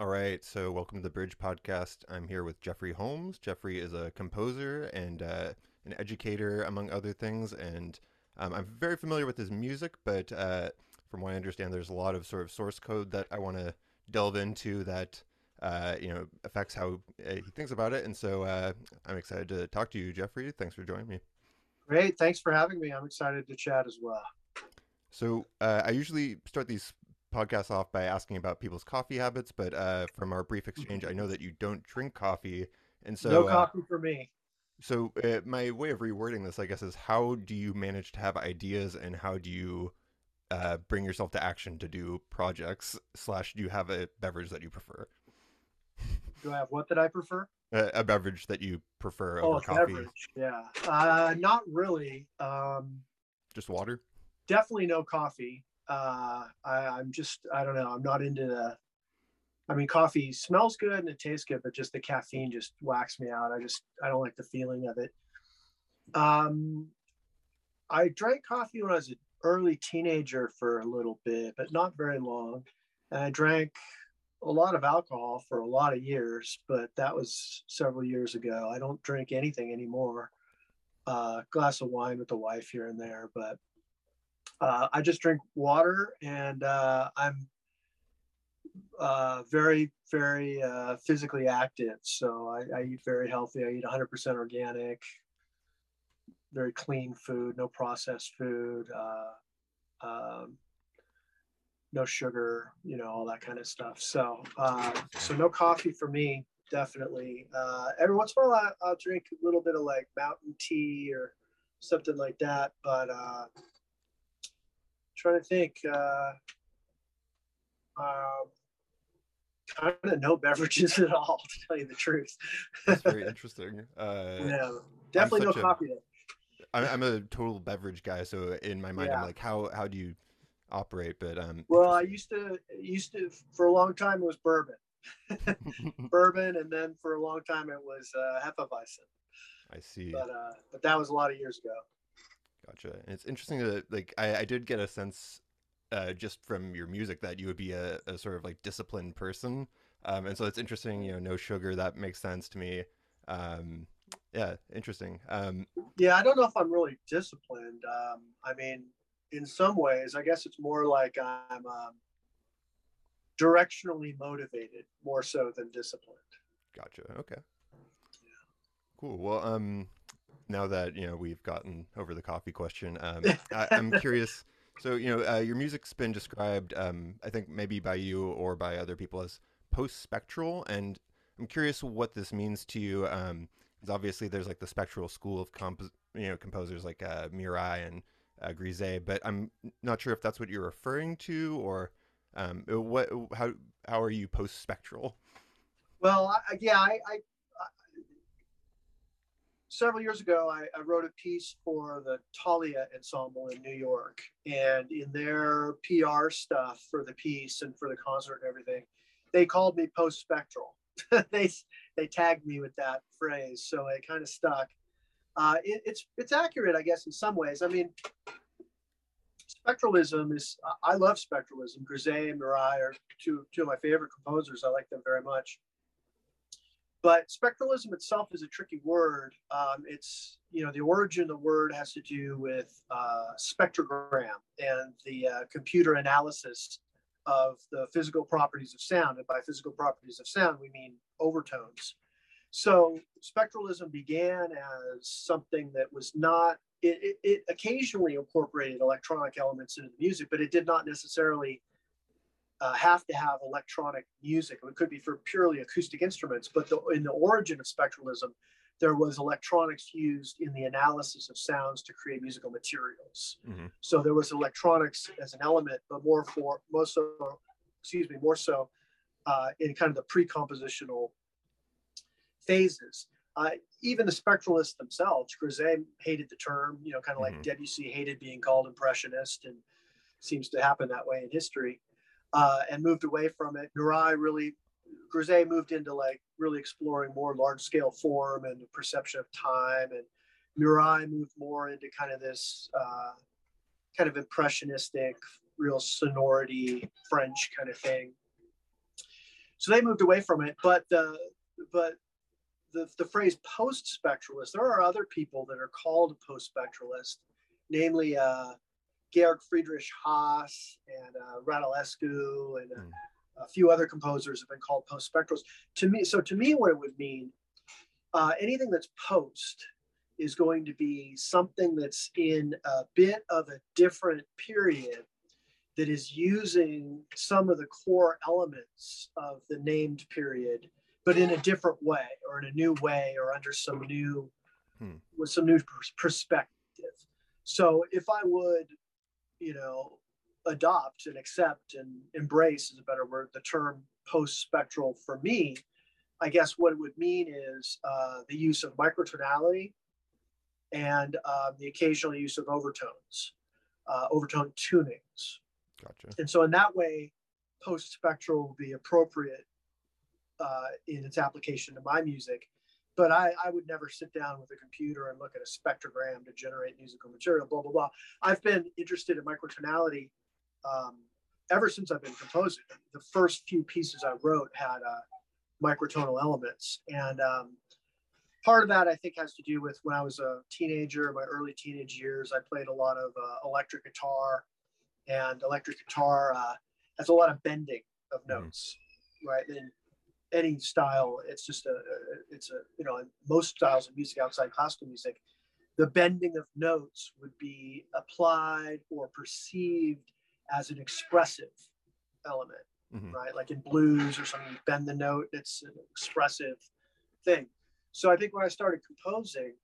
All right, so welcome to the Bridge Podcast. I'm here with Jeffrey Holmes. Jeffrey is a composer and uh, an educator, among other things, and um, I'm very familiar with his music. But uh, from what I understand, there's a lot of sort of source code that I want to delve into that uh, you know affects how uh, he thinks about it. And so uh, I'm excited to talk to you, Jeffrey. Thanks for joining me. Great, thanks for having me. I'm excited to chat as well. So uh, I usually start these podcast off by asking about people's coffee habits, but uh, from our brief exchange, I know that you don't drink coffee, and so no coffee uh, for me. So uh, my way of rewording this, I guess, is how do you manage to have ideas, and how do you uh, bring yourself to action to do projects? Slash, do you have a beverage that you prefer? Do I have what that I prefer? a beverage that you prefer oh, over coffee? Beverage. Yeah, uh, not really. Um, Just water. Definitely no coffee uh, I, am just I don't know. I'm not into the. I mean, coffee smells good and it tastes good, but just the caffeine just whacks me out. I just I don't like the feeling of it. Um, I drank coffee when I was an early teenager for a little bit, but not very long. And I drank a lot of alcohol for a lot of years, but that was several years ago. I don't drink anything anymore. A uh, glass of wine with the wife here and there, but uh, I just drink water and uh, I'm uh, very, very uh, physically active. So I, I, eat very healthy. I eat 100% organic, very clean food, no processed food, uh, um, no sugar, you know, all that kind of stuff. So, uh, so no coffee for me, definitely. every once in a while, I, will drink a little bit of like mountain tea or something like that, but trying to think. Uh, um, kind of no beverages at all, to tell you the truth. That's very interesting. Uh, yeah, definitely no a, coffee. I'm, I'm a total beverage guy, so in my mind, yeah. I'm like, how how do you operate? But um, well, I used to used to for a long time it was bourbon, bourbon, and then for a long time it was uh, Hefeweizen. I see. But uh, but that was a lot of years ago. Gotcha. And it's interesting that like I, I did get a sense uh, just from your music that you would be a, a sort of like disciplined person. Um, and so it's interesting, you know, no sugar. That makes sense to me. Um, yeah, interesting. Um, yeah, I don't know if I'm really disciplined. Um, I mean, in some ways, I guess it's more like I'm um, directionally motivated more so than disciplined. Gotcha. Okay. Yeah. Cool. Well, um, now that you know we've gotten over the coffee question, um, I, am curious. So you know, uh, your music's been described, um, I think maybe by you or by other people as post-spectral, and I'm curious what this means to you. Um, because obviously there's like the spectral school of comp- you know composers like uh, Murail and uh, but I'm not sure if that's what you're referring to or um, what how how are you post-spectral? Well, I, yeah, I, I several years ago, I, I, wrote a piece for the Talea Ensemble in New York. And in their PR stuff for the piece and for the concert and everything, they called me post spectral. they, they tagged me with that phrase. So it kind of stuck. Uh, it, it's, it's accurate, I guess, in some ways. I mean, spectralism is, I love spectralism. Grisey and Murail are two, two of my favorite composers. I like them very much but spectralism itself is a tricky word. Um, it's, you know, the origin of the word has to do with uh, spectrogram and the uh, computer analysis of the physical properties of sound. And by physical properties of sound, we mean overtones. So spectralism began as something that was not, it, it, it occasionally incorporated electronic elements into the music, but it did not necessarily uh, have to have electronic music. It could be for purely acoustic instruments, but the, in the origin of spectralism, there was electronics used in the analysis of sounds to create musical materials. Mm-hmm. So there was electronics as an element, but more for most of, excuse me, more so uh, in kind of the pre-compositional phases. Uh, even the spectralists themselves, Grisey hated the term, you know, kind of mm-hmm. like Debussy hated being called impressionist, and seems to happen that way in history uh, and moved away from it. Murail really, Grisey moved into like really exploring more large scale form and the perception of time. And Murail moved more into kind of this uh, kind of impressionistic, real sonority, French kind of thing. so they moved away from it. But the but the, the phrase post spectralist, there are other people that are called post spectralist, namely uh, Georg Friedrich Haas and uh, Radulescu and uh, mm. a few other composers have been called post spectralists. To me, so to me, what it would mean, uh, anything that's post is going to be something that's in a bit of a different period that is using some of the core elements of the named period but in a different way or in a new way or under some new hmm. with some new perspective so if i would you know adopt and accept and embrace is a better word the term post spectral for me i guess what it would mean is uh, the use of microtonality and uh, the occasional use of overtones uh, overtone tunings gotcha and so in that way post spectral will be appropriate uh, in its application to my music. But I, I would never sit down with a computer and look at a spectrogram to generate musical material, blah, blah, blah. I've been interested in microtonality um, ever since I've been composing. The first few pieces I wrote had uh, microtonal elements. And um, part of that, I think, has to do with when I was a teenager, my early teenage years, I played a lot of uh, electric guitar. And electric guitar uh, has a lot of bending of mm-hmm. notes, mm. right? And any style. It's just a, it's a, you know, most styles of music outside classical music, the bending of notes would be applied or perceived as an expressive element, mm-hmm. right? Like in blues or something, you bend the note, it's an expressive thing. So I think when I started composing,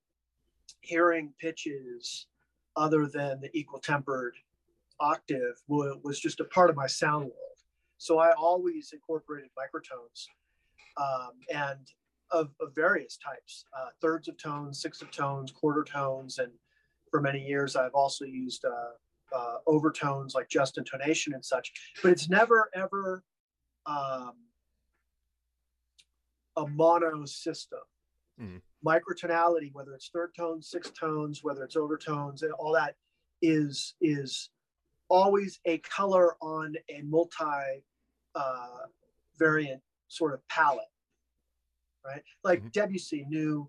hearing pitches other than the equal tempered octave was just a part of my sound world. So I always incorporated microtones um, and of, of, various types, uh, thirds of tones, sixths of tones, quarter tones, and for many years I've also used uh, uh, overtones like just intonation and such. But it's never ever um, a mono system. Mm. Microtonality, whether it's third tones, sixth tones, whether it's overtones, and all that is is always a color on a multi uh, variant sort of palette, right? Like mm-hmm. Debussy knew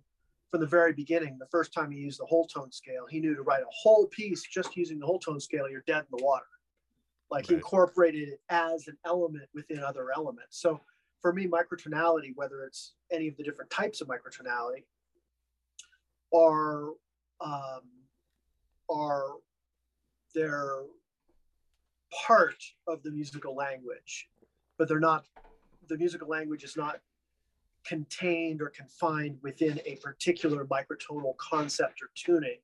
from the very beginning, the first time he used the whole tone scale, he knew to write a whole piece just using the whole tone scale, you're dead in the water. Like right. he incorporated it as an element within other elements. So for me, microtonality, whether it's any of the different types of microtonality, are um, are they're part of the musical language, but they're not the musical language is not contained or confined within a particular microtonal concept or tuning.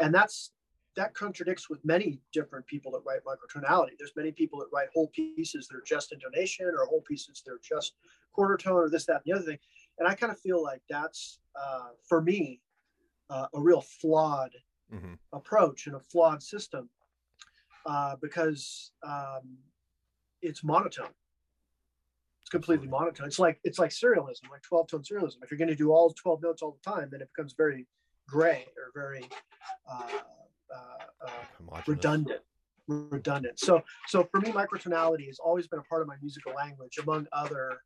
And that's that contradicts with many different people that write microtonality. There's many people that write whole pieces that are just intonation or whole pieces that are just quarter tone or this, that, and the other thing. And I kind of feel like that's, uh, for me, uh, a real flawed mm-hmm. approach and a flawed system uh, because um, it's monotone. It's completely monotone. It's like it's like serialism, like 12 tone serialism. If you're going to do all 12 notes all the time, then it becomes very gray or very uh, uh, uh, redundant. Redundant. So so for me, microtonality has always been a part of my musical language, among other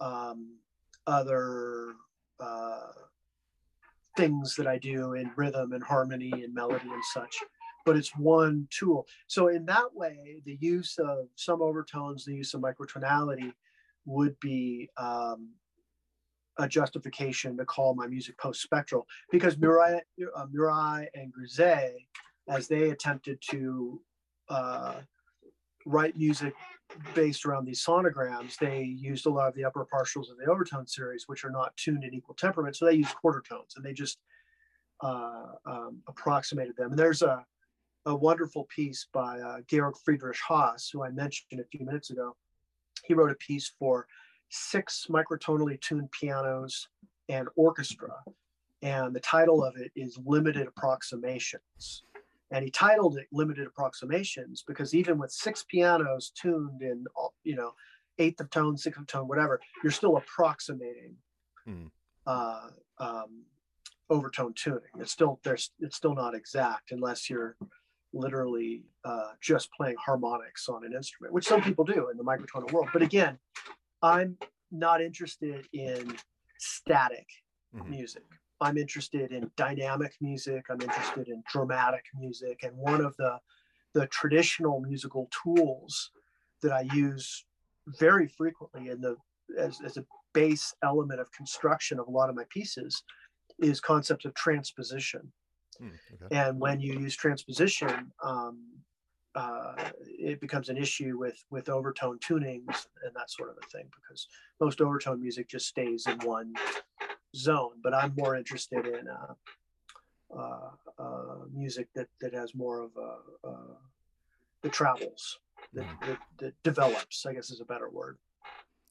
um, other uh, things that I do in rhythm and harmony and melody and such but it's one tool. So in that way, the use of some overtones, the use of microtonality would be um, a justification to call my music post-spectral because Murail, uh, Murail and Grisey, as they attempted to uh, write music based around these sonograms, they used a lot of the upper partials of the overtone series, which are not tuned in equal temperament. So they use quarter tones and they just uh, um, approximated them. And there's a a wonderful piece by uh, Georg Friedrich Haas, who I mentioned a few minutes ago. He wrote a piece for six microtonally tuned pianos and orchestra. And the title of it is Limited Approximations. And he titled it Limited Approximations because even with six pianos tuned in, you know, eighth of tone, sixth of tone, whatever, you're still approximating hmm. uh, um, overtone tuning. It's still there's it's still not exact unless you're literally uh, just playing harmonics on an instrument, which some people do in the microtonal world. But again, I'm not interested in static Mhm. music. I'm interested in dynamic music. I'm interested in dramatic music. And one of the the traditional musical tools that I use very frequently in the as, as a base element of construction of a lot of my pieces is concepts of transposition. Hmm, okay. And when you use transposition, um, uh, it becomes an issue with with overtone tunings and that sort of a thing because most overtone music just stays in one zone. But I'm more interested in uh, uh, uh, music that that has more of a, uh, the travels that, Mhm. that, that develops. I guess is a better word.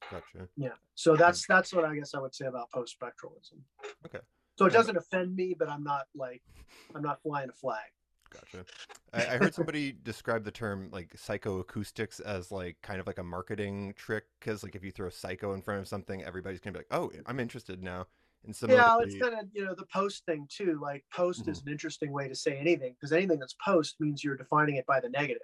Gotcha. Yeah. So that's that's what I guess I would say about post spectralism. Okay. So it doesn't offend me, but I'm not like I'm not flying a flag. Gotcha. I, I heard somebody describe the term like psychoacoustics as like kind of like a marketing trick because like if you throw psycho in front of something, everybody's gonna be like, "Oh, I'm interested now." And so, yeah, it's kind of you know the post thing too. Like post is an interesting way to say anything because anything that's post means you're defining it by the negative,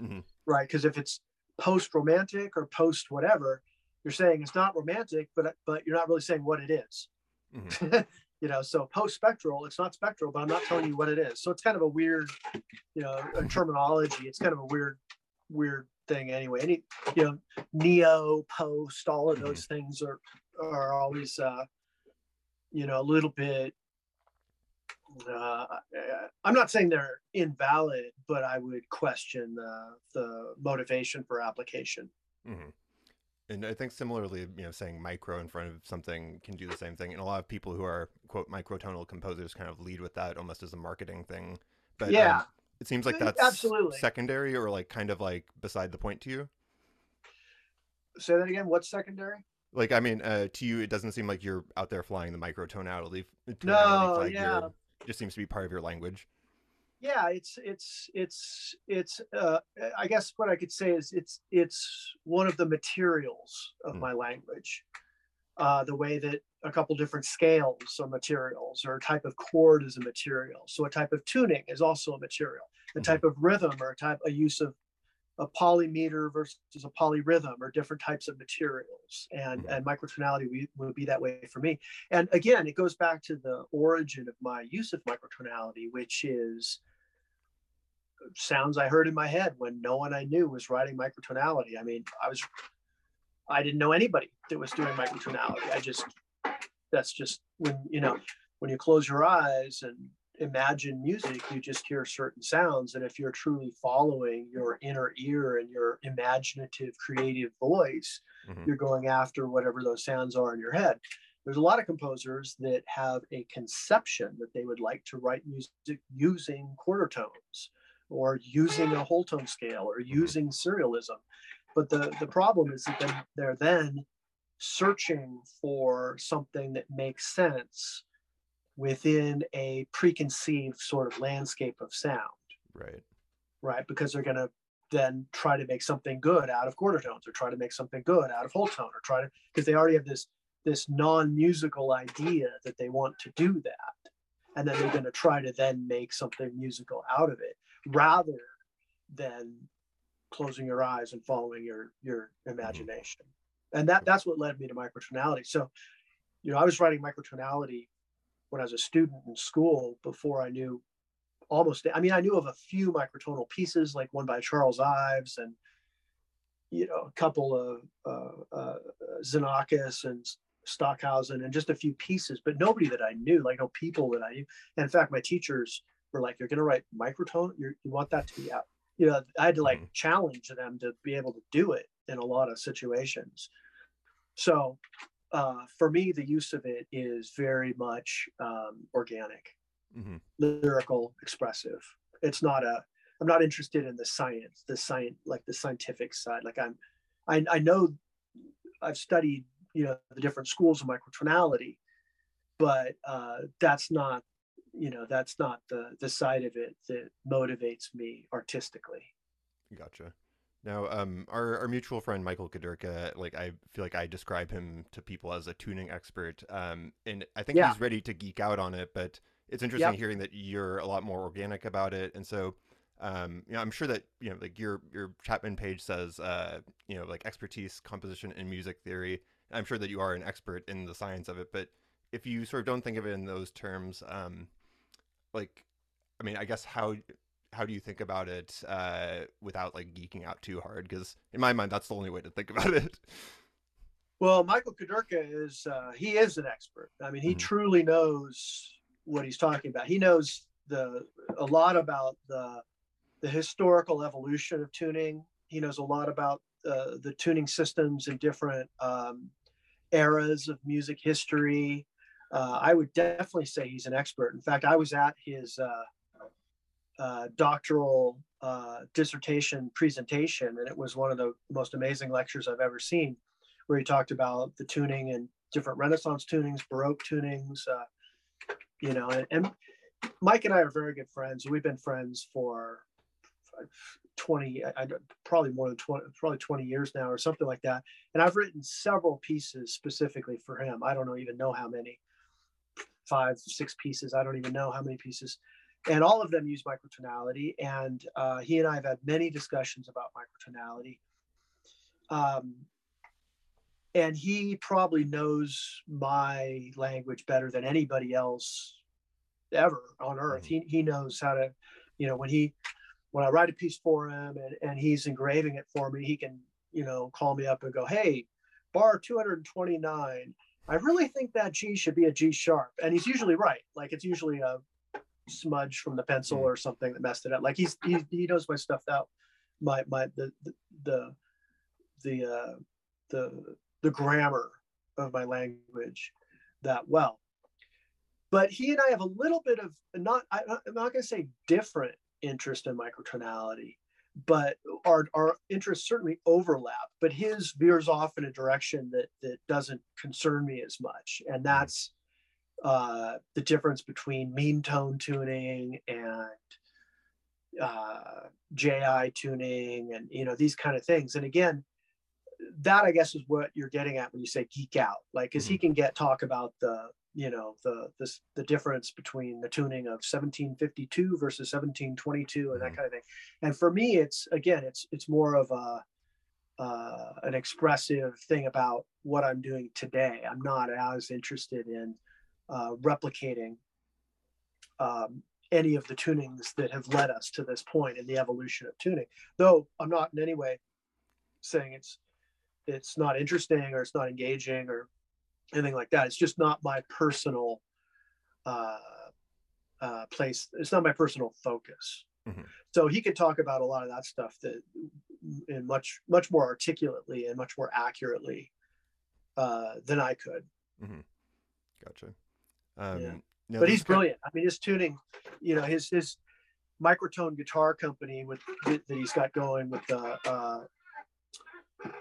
Mhm. right? Because if it's post romantic or post whatever, you're saying it's not romantic, but but you're not really saying what it is. Mhm. you know, so post spectral, it's not spectral, but I'm not telling you what it is. So it's kind of a weird, you know, a terminology. It's kind of a weird, weird thing anyway. Any, you know, neo, post, all of those things are are always, uh, you know, a little bit. Uh, I'm not saying they're invalid, but I would question the the motivation for application. Mhm. And I think similarly, you know, saying micro in front of something can do the same thing. And a lot of people who are quote microtonal composers kind of lead with that almost as a marketing thing. But Yeah. um, it seems like Uh, that's absolutely. secondary or like kind of like beside the point to you. Say that again. What's secondary? Like, I mean, uh, to you, it doesn't seem like you're out there flying the microtonality. tonality No, yeah. It just seems to be part of your language. Yeah it's it's it's it's uh i guess what i could say is it's it's one of the materials of Hmm. my language uh the way that a couple different scales are materials or a type of chord is a material so a type of tuning is also a material a Mhm. type of rhythm or a type a use of a polymeter versus a polyrhythm or different types of materials and Mhm. and microtonality would be that way for me and again it goes back to the origin of my use of microtonality which is sounds i heard in my head when no one i knew was writing microtonality. I mean i was i didn't know anybody that was doing microtonality. I just that's just when you know when you close your eyes and imagine music you just hear certain sounds. And if you're truly following your inner ear and your imaginative creative voice Mhm. you're going after whatever those sounds are in your head. There's a lot of composers that have a conception that they would like to write music using quarter tones or using a whole tone scale or mm-hmm. using serialism. But the the problem is that they're then searching for something that makes sense within a preconceived sort of landscape of sound. Right. right? Because they're going to then try to make something good out of quarter tones, or try to make something good out of whole tone, or try to because they already have this this non-musical idea that they want to do that, and then they're going to try to then make something musical out of it, rather than closing your eyes and following your your imagination. And that that's what led me to microtonality. So, you know, I was writing microtonality when I was a student in school before I knew almost i mean i knew of a few microtonal pieces like one by charles ives and you know a couple of uh, uh, xenakis and stockhausen and just a few pieces but nobody that i knew like no people that i knew and in fact my teachers like you're going to write microtone you're, you want that to be out. You know i had to like Mhm. challenge them to be able to do it in a lot of situations. So uh, for me the use of it is very much um, organic hmm lyrical expressive. It's not a i'm not interested in the science the science like the scientific side. Like i'm i, I know i've studied you know the different schools of microtonality but uh that's not you know that's not the the side of it that motivates me artistically Gotcha. Now, um, our, our mutual friend Michael Kudirka, like I feel like I describe him to people as a tuning expert, um, and I think Yeah. he's ready to geek out on it. But it's interesting Yep. hearing that you're a lot more organic about it, and so um, you know, I'm sure that you know, like your your Chapman page says, uh, you know, like expertise, composition, and music theory. I'm sure that you are an expert in the science of it, but if you sort of don't think of it in those terms, um, like, I mean, I guess how how do you think about it uh, without like geeking out too hard? Because in my mind, that's the only way to think about it. Well, Michael Kudirka is uh, he is an expert. I mean, he mm-hmm. truly knows what he's talking about. He knows the a lot about the the historical evolution of tuning. He knows a lot about uh, the tuning systems in different um, eras of music history. Uh, I would definitely say he's an expert. In fact, I was at his uh, uh doctoral uh, dissertation presentation, and it was one of the most amazing lectures I've ever seen, where he talked about the tuning and different Renaissance tunings, Baroque tunings, uh, you know, and, and Mike and I are very good friends. We've been friends for 20 I, probably more than 20 probably 20 years now or something like that and i've written several pieces specifically for him i don't know, even know how many five six pieces i don't even know how many pieces and all of them use microtonality and uh, he and i have had many discussions about microtonality um, and he probably knows my language better than anybody else ever on earth mm-hmm. he, he knows how to you know when he when I write a piece for him and, and he's engraving it for me, he can, you know, call me up and go, Hey, bar 229. I really think that G should be a G sharp. And he's usually right. Like it's usually a smudge from the pencil hmm. or something that messed it up. Like he's, he, he knows my stuff out, my, my, the, the, the, the, uh, the, the grammar of my language that well. But he and I have a little bit of not, I, I'm not going to say different interest in microtonality but our, our interests certainly overlap but his veers off in a direction that that doesn't concern me as much and mm-hmm. that's uh, the difference between mean tone tuning and uh, ji tuning and you know these kind of things and again that i guess is what you're getting at when you say geek out like because mm-hmm. he can get talk about the you know the this the difference between the tuning of 1752 versus 1722 and that mm-hmm. kind of thing. And for me it's again it's it's more of a uh, an expressive thing about what i'm doing today. I'm not as interested in uh, replicating um, any of the tunings that have led us to this point in the evolution of tuning. Though i'm not in any way saying it's it's not interesting or it's not engaging or anything like that. It's just not my personal uh, uh, place. It's not my personal focus. Mm-hmm. So he could talk about a lot of that stuff that in much much more articulately and much more accurately uh, than I could. Mm-hmm. Gotcha. Um, yeah. but he's brilliant. I mean, his tuning, you know, his his microtone guitar company with that he's got going with the uh,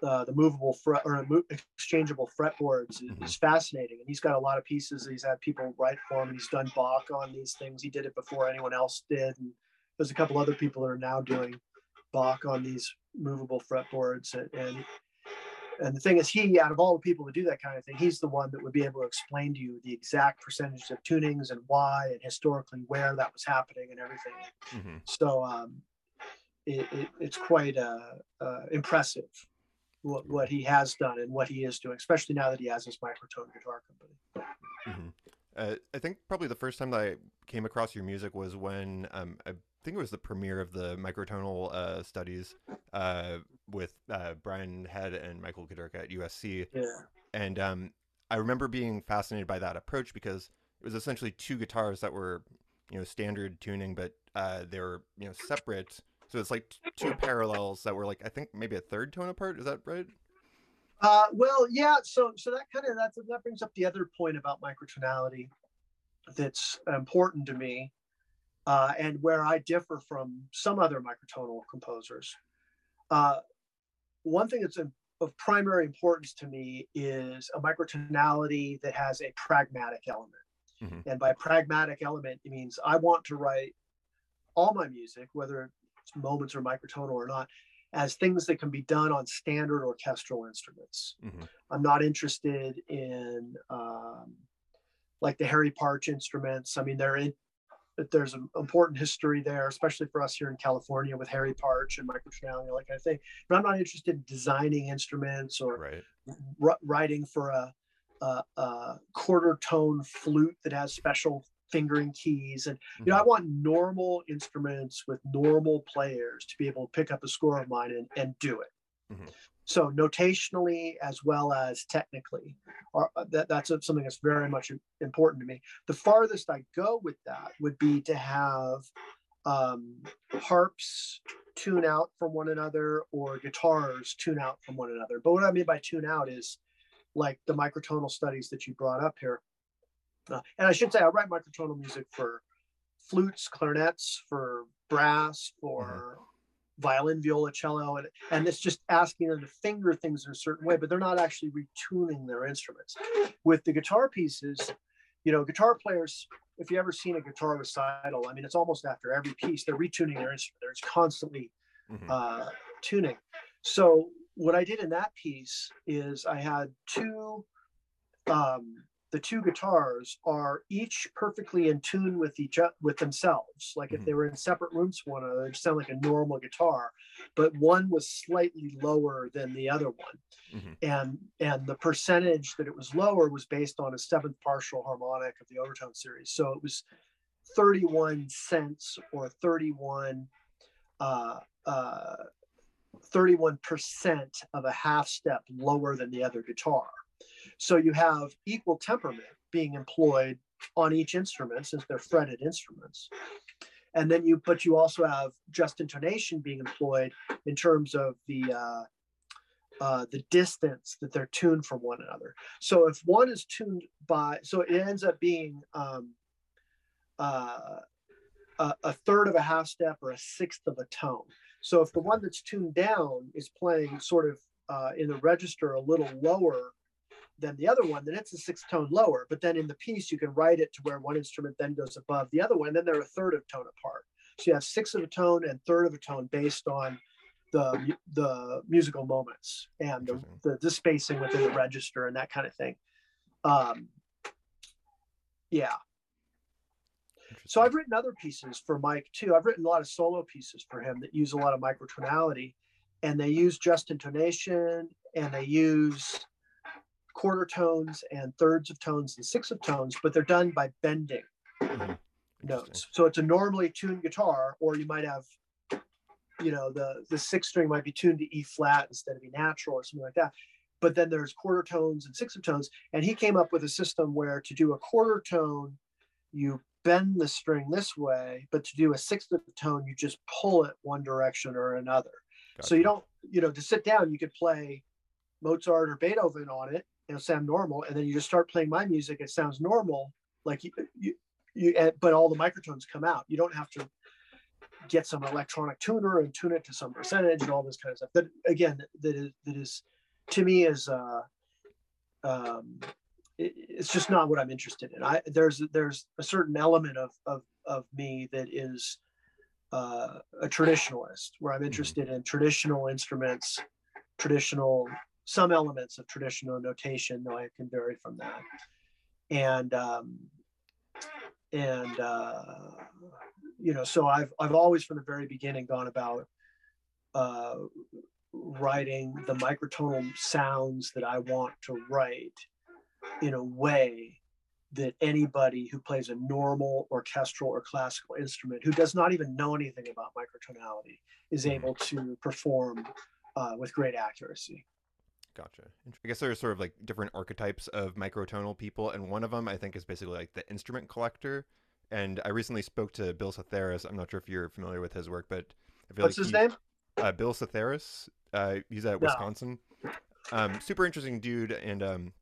uh, the movable fret or exchangeable fretboards is, mm-hmm. fascinating. And he's got a lot of pieces. He's had people write for him. He's done Bach on these things. He did it before anyone else did. And there's a couple other people that are now doing Bach on these movable fretboards. And, and, and the thing is, he, out of all the people to do that kind of thing, he's the one that would be able to explain to you the exact percentage of tunings and why and historically where that was happening and everything. Mm-hmm. So um, it, it, it's quite uh, uh, impressive what, what he has done and what he is doing, especially now that he has his microtone guitar company. Mm-hmm. Uh, I think probably the first time that I came across your music was when um, I think it was the premiere of the microtonal uh, studies uh, with uh, Brian Head and Michael Kudirka at USC. Yeah. And um, I remember being fascinated by that approach because it was essentially two guitars that were, you know, standard tuning, but uh, they were, you know, separate so it's like two parallels that were like I think maybe a third tone apart. Is that right? Uh, well, yeah. So so that kind of that that brings up the other point about microtonality that's important to me, uh, and where I differ from some other microtonal composers. Uh, one thing that's of primary importance to me is a microtonality that has a pragmatic element. Mm-hmm. And by pragmatic element, it means I want to write all my music, whether moments or microtonal or not as things that can be done on standard orchestral instruments. Mm-hmm. I'm not interested in um, like the Harry Partch instruments. I mean, they're in, there's an important history there, especially for us here in California with Harry Partch and Michael microtonality, like I think. But I'm not interested in designing instruments or right. writing for a, a, a, quarter tone flute that has special fingering keys. And you know, I mm-hmm. want normal instruments with normal players to be able to pick up a score of mine and, and do it. Mm-hmm. So notationally as well as technically, are, uh, that, that's something that's very much important to me. The farthest I go with that would be to have um, harps tune out from one another or guitars tune out from one another. But what I mean by tune out is like the microtonal studies that you brought up here. Uh, and I should say I write microtonal music for flutes, clarinets, for brass, for mm-hmm violin, viola, cello, and, and it's just asking them to finger things in a certain way, but they're not actually retuning their instruments. With the guitar pieces, you know, guitar players, if you ever seen a guitar recital, I mean, it's almost after every piece, they're retuning their instrument. They're constantly mm-hmm. uh, tuning. So what I did in that piece is I had two um, the two guitars are each perfectly in tune with each with themselves. Like if mm-hmm. they were in separate rooms from one another, it sound like a normal guitar, but one was slightly lower than the other one. Mm-hmm. And and the percentage that it was lower was based on a seventh partial harmonic of the overtone series. So it was 31 cents or 31 uh, uh, 31% of a half step lower than the other guitar. So you have equal temperament being employed on each instrument since they're fretted instruments. And then you, but you also have just intonation being employed in terms of the uh, uh, the distance that they're tuned from one another. So if one is tuned by, so it ends up being um, uh, a, a, third of a half step or a sixth of a tone. So if the one that's tuned down is playing sort of uh, in the register a little lower than the other one, then it's a sixth tone lower. But then in the piece, you can write it to where one instrument then goes above the other one. And then they're a third of a tone apart. So you have sixth of a tone and third of a tone based on the the musical moments and the, the, the spacing within the register and that kind of thing. Um, yeah. So I've written other pieces for Mike too. I've written a lot of solo pieces for him that use a lot of microtonality, and they use just intonation and they use quarter tones and thirds of tones and sixths of tones, but they're done by bending mm-hmm. notes. So it's a normally tuned guitar, or you might have, you know, the the sixth string might be tuned to E flat instead of E natural or something like that. But then there's quarter tones and sixths of tones, and he came up with a system where to do a quarter tone, you bend the string this way, but to do a sixth of tone, you just pull it one direction or another. Gotcha. So you don't, you know, to sit down, you could play Mozart or Beethoven on it, it'll sound normal and then you just start playing my music it sounds normal like you you, you but all the microtones come out. You don't have to get some electronic tuner and tune it to some percentage and all this kind of stuff. That again that is that is to me is uh um it, it's just not what i'm interested in. I there's there's a certain element of of of me that is uh, a traditionalist where i'm mm-hmm. interested in traditional instruments traditional some elements of traditional notation, though I can vary from that. And um, and uh, you know, so I've I've always from the very beginning gone about uh, writing the microtonal sounds that I want to write in a way that anybody who plays a normal orchestral or classical instrument who does not even know anything about microtonality is able to perform uh, with great accuracy. Gotcha. I guess there's sort of like different archetypes of microtonal people, and one of them I think is basically like the instrument collector. And I recently spoke to Bill Sethares. I'm not sure if you're familiar with his work, but I feel what's like his name? Uh, Bill Sethares. Uh, he's at no. Wisconsin. Um, super interesting dude, and um,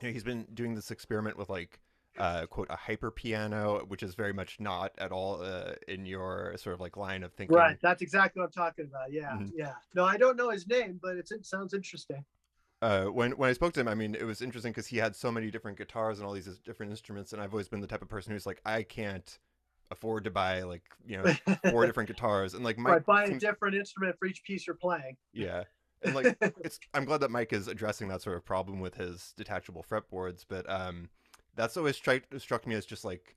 you know, he's been doing this experiment with like uh, quote a hyper piano, which is very much not at all uh, in your sort of like line of thinking. Right, that's exactly what I'm talking about. Yeah, mm-hmm. yeah. No, I don't know his name, but it sounds interesting uh, when when I spoke to him, I mean, it was interesting because he had so many different guitars and all these different instruments, and I've always been the type of person who's like, I can't afford to buy like you know four different guitars, and like Mike right, buy a different instrument for each piece you're playing. Yeah, and like it's I'm glad that Mike is addressing that sort of problem with his detachable fretboards, but um, that's always struck struck me as just like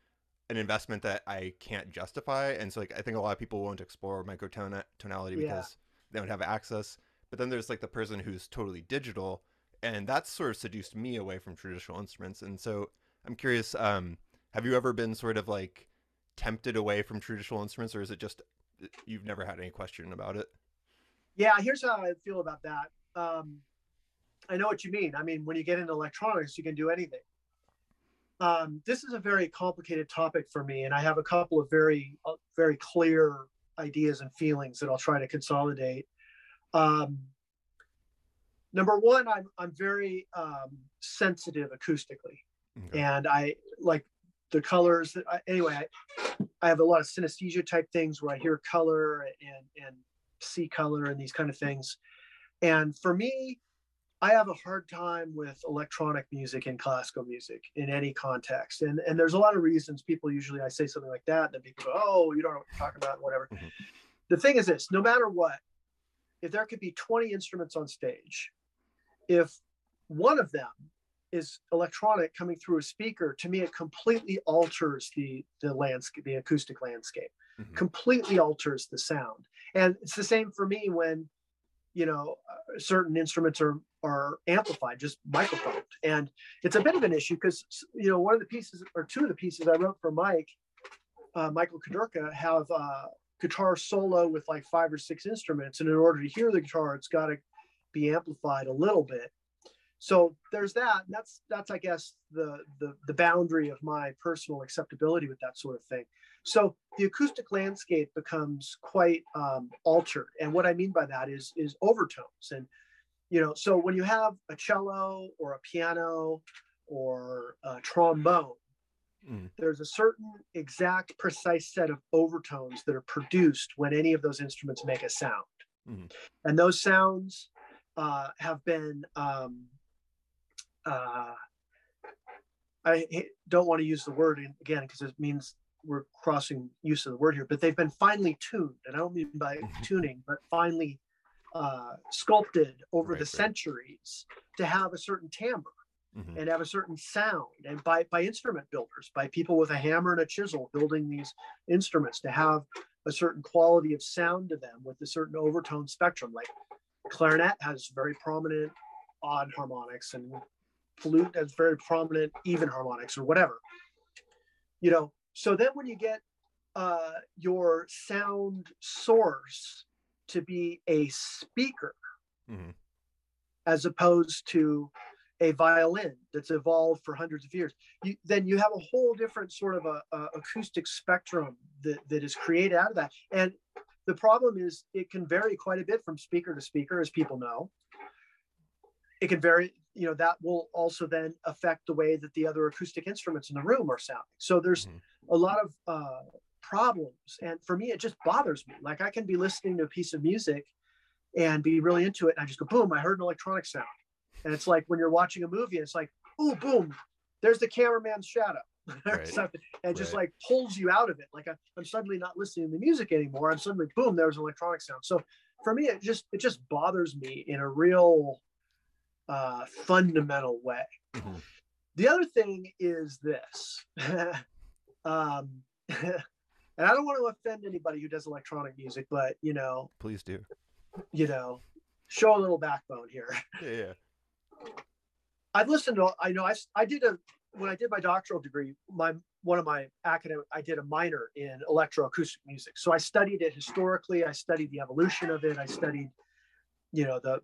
an investment that I can't justify. And so like I think a lot of people won't explore microtonality Yeah. because they don't have access. But then there's like the person who's totally digital, and that's sort of seduced me away from traditional instruments. And so I'm curious, um, have you ever been sort of like tempted away from traditional instruments, or is it just uh, you've never had any question about it? Yeah, here's how I feel about that. Um, I know what you mean. I mean, when you get into electronics, you can do anything. Um, this is a very complicated topic for me, and I have a couple of very, uh, very clear ideas and feelings that I'll try to consolidate. Um, number one, I'm I'm very um, sensitive acoustically, Okay. and I like the colors. That I, anyway, I, I have a lot of synesthesia type things where I hear color and and see color and these kind of things. And for me, I have a hard time with electronic music and classical music in any context. And and there's a lot of reasons people usually I say something like that, and then people go, Oh, you don't know what you're talking about, whatever. Mhm. The thing is this, no matter what, if there could be 20 instruments on stage, if one of them is electronic coming through a speaker, to me it completely alters the the landscape, the acoustic landscape Mhm. completely alters the sound. And it's the same for me when, you know, uh, certain instruments are are amplified, just microphoned. And it's a bit of an issue because you know one of the pieces or two of the pieces I wrote for Mike, uh, Michael Kudirka, have uh, guitar solo with like five or six instruments, and in order to hear the guitar, it's got to be amplified a little bit. So there's that. And that's that's I guess the the the boundary of my personal acceptability with that sort of thing. So the acoustic landscape becomes quite um, altered, and what I mean by that is is overtones, and you know, so when you have a cello or a piano or a trombone, Mm. there's a certain exact, precise set of overtones that are produced when any of those instruments make a sound, Mhm. and those sounds uh, have been. Um, uh, I don't want to use the word again because it means we're crossing use of the word here, but they've been finely tuned, and I don't mean by Mhm. tuning, but finely uh, sculpted over Right, the right. centuries to have a certain timbre Mhm. and have a certain sound, and by by instrument builders, by people with a hammer and a chisel building these instruments to have a certain quality of sound to them with a certain overtone spectrum. Like clarinet has very prominent odd harmonics, and flute has very prominent even harmonics, or whatever. You know, so then when you get uh, your sound source to be a speaker Mhm. as opposed to a violin that's evolved for hundreds of years. You, then you have a whole different sort of a, a acoustic spectrum that, that is created out of that. And the problem is it can vary quite a bit from speaker to speaker as people know. It can vary you know that will also then affect the way that the other acoustic instruments in the room are sounding. So there's Mhm. a lot of uh, problems. And for me it just bothers me. Like i can be listening to a piece of music and be really into it and i just go boom i heard an electronic sound and it's like when you're watching a movie it's like oh boom there's the cameraman's shadow Right. and just Right. like pulls you out of it like I, i'm suddenly not listening to the music anymore i'm suddenly boom there's an electronic sound so for me it just it just bothers me in a real uh fundamental way Mhm. the other thing is this um and i don't want to offend anybody who does electronic music but you know Please do. you know show a little backbone here Yeah, yeah. I've listened to. I know I, I did a when I did my doctoral degree. My one of my academic. I did a minor in electroacoustic music. So I studied it historically. I studied the evolution of it. I studied, you know, the,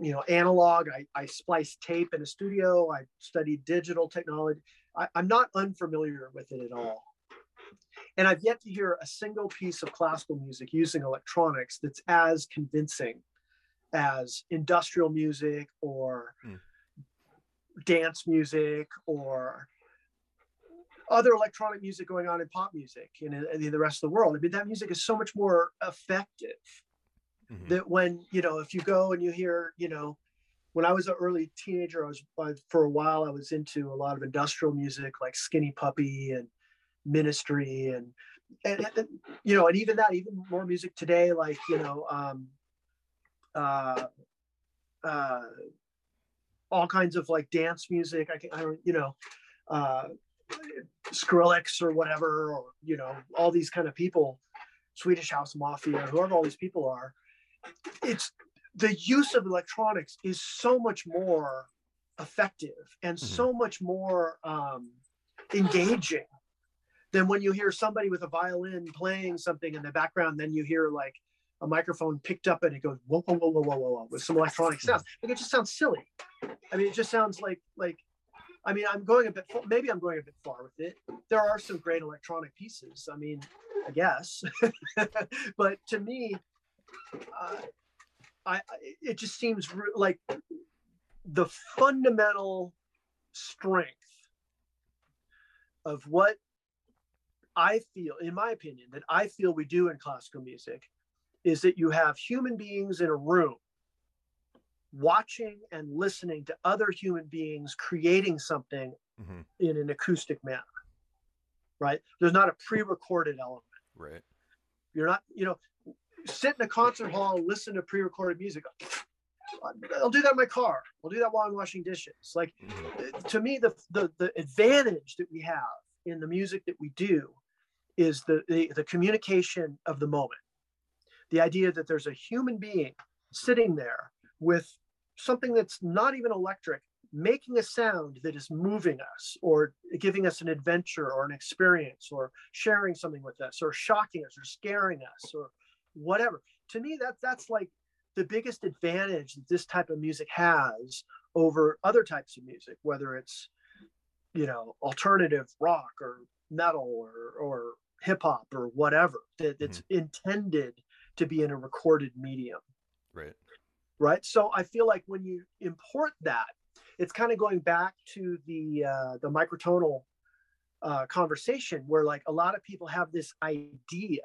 you know, analog. I, I spliced tape in a studio. I studied digital technology. I, I'm not unfamiliar with it at all. And I've yet to hear a single piece of classical music using electronics that's as convincing as industrial music or Hmm. dance music or other electronic music going on in pop music in, in the rest of the world. I mean, that music is so much more effective Mhm. that when, you know, if you go and you hear, you know, when I was an early teenager, I was I, for a while I was into a lot of industrial music like Skinny Puppy and Ministry and, and, and you know, and even that, even more music today, like you know, um, uh, uh, all kinds of like dance music. I can, I don't, you know, uh, Skrillex or whatever, or you know, all these kind of people, Swedish House Mafia, whoever all these people are. It's the use of electronics is so much more effective and mm-hmm. so much more um, engaging than when you hear somebody with a violin playing something in the background. Then you hear like a microphone picked up and it goes whoa whoa whoa whoa whoa whoa, with some electronic sounds. Like it just sounds silly. I mean, it just sounds like like. I mean, I'm going a bit. Maybe I'm going a bit far with it. There are some great electronic pieces. I mean, I guess, but to me, uh, I it just seems like the fundamental strength of what I feel, in my opinion, that I feel we do in classical music is that you have human beings in a room watching and listening to other human beings creating something mm-hmm. in an acoustic manner. Right? There's not a pre recorded element. Right. You're not, you know, sit in a concert hall, and listen to pre recorded music. I'll do that in my car. I'll do that while I'm washing dishes. Like mm-hmm. to me, the, the the advantage that we have in the music that we do is the, the, the communication of the moment. The idea that there's a human being sitting there with something that's not even electric, making a sound that is moving us or giving us an adventure or an experience or sharing something with us or shocking us or scaring us or whatever. To me, that that's like the biggest advantage that this type of music has over other types of music, whether it's you know alternative rock or metal or or hip hop or whatever that it's mm-hmm. intended to be in a recorded medium. Right. Right. So I feel like when you import that, it's kind of going back to the uh, the microtonal uh, conversation where like a lot of people have this idea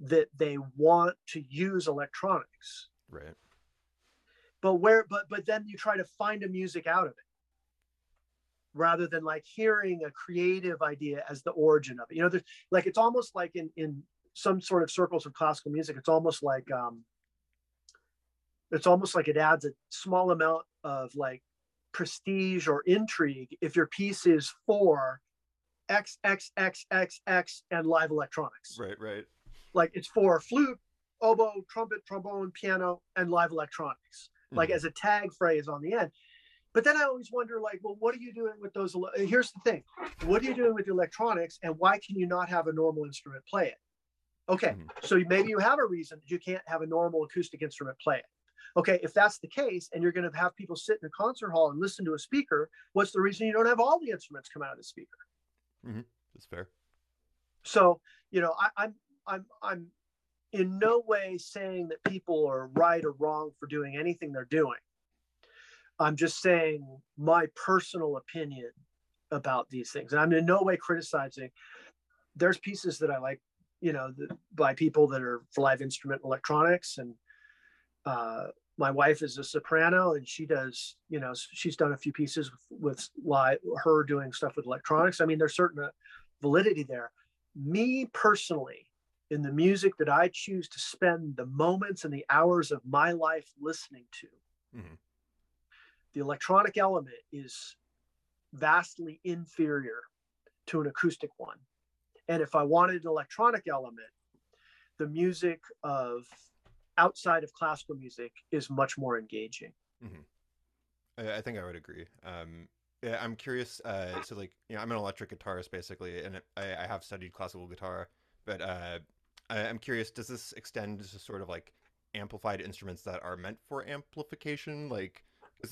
that they want to use electronics. Right. But where but but then you try to find a music out of it rather than like hearing a creative idea as the origin of it. You know, there's like it's almost like in in some sort of circles of classical music, it's almost like um it's almost like it adds a small amount of like prestige or intrigue if your piece is for X X X X X and live electronics. Right, right. Like it's for flute, oboe, trumpet, trombone, piano, and live electronics. Like mm-hmm. as a tag phrase on the end. But then I always wonder, like, well, what are you doing with those? Here's the thing: what are you doing with the electronics, and why can you not have a normal instrument play it? Okay, mm-hmm. so maybe you have a reason that you can't have a normal acoustic instrument play it. Okay, if that's the case, and you're going to have people sit in a concert hall and listen to a speaker, what's the reason you don't have all the instruments come out of the speaker? Mm-hmm. That's fair. So you know, I, I'm I'm I'm in no way saying that people are right or wrong for doing anything they're doing. I'm just saying my personal opinion about these things. And I'm in no way criticizing. There's pieces that I like, you know, the, by people that are for live instrument electronics. And uh, my wife is a soprano and she does, you know, she's done a few pieces with, with live, her doing stuff with electronics. I mean, there's certain uh, validity there. Me personally, in the music that I choose to spend the moments and the hours of my life listening to, mm-hmm the electronic element is vastly inferior to an acoustic one. And if I wanted an electronic element, the music of outside of classical music is much more engaging. Mm-hmm. I, I, think I would agree. Um, yeah, I'm curious. Uh, so, like, you know, I'm an electric guitarist basically, and I, I have studied classical guitar. But uh, I, I'm curious, does this extend to sort of like amplified instruments that are meant for amplification, like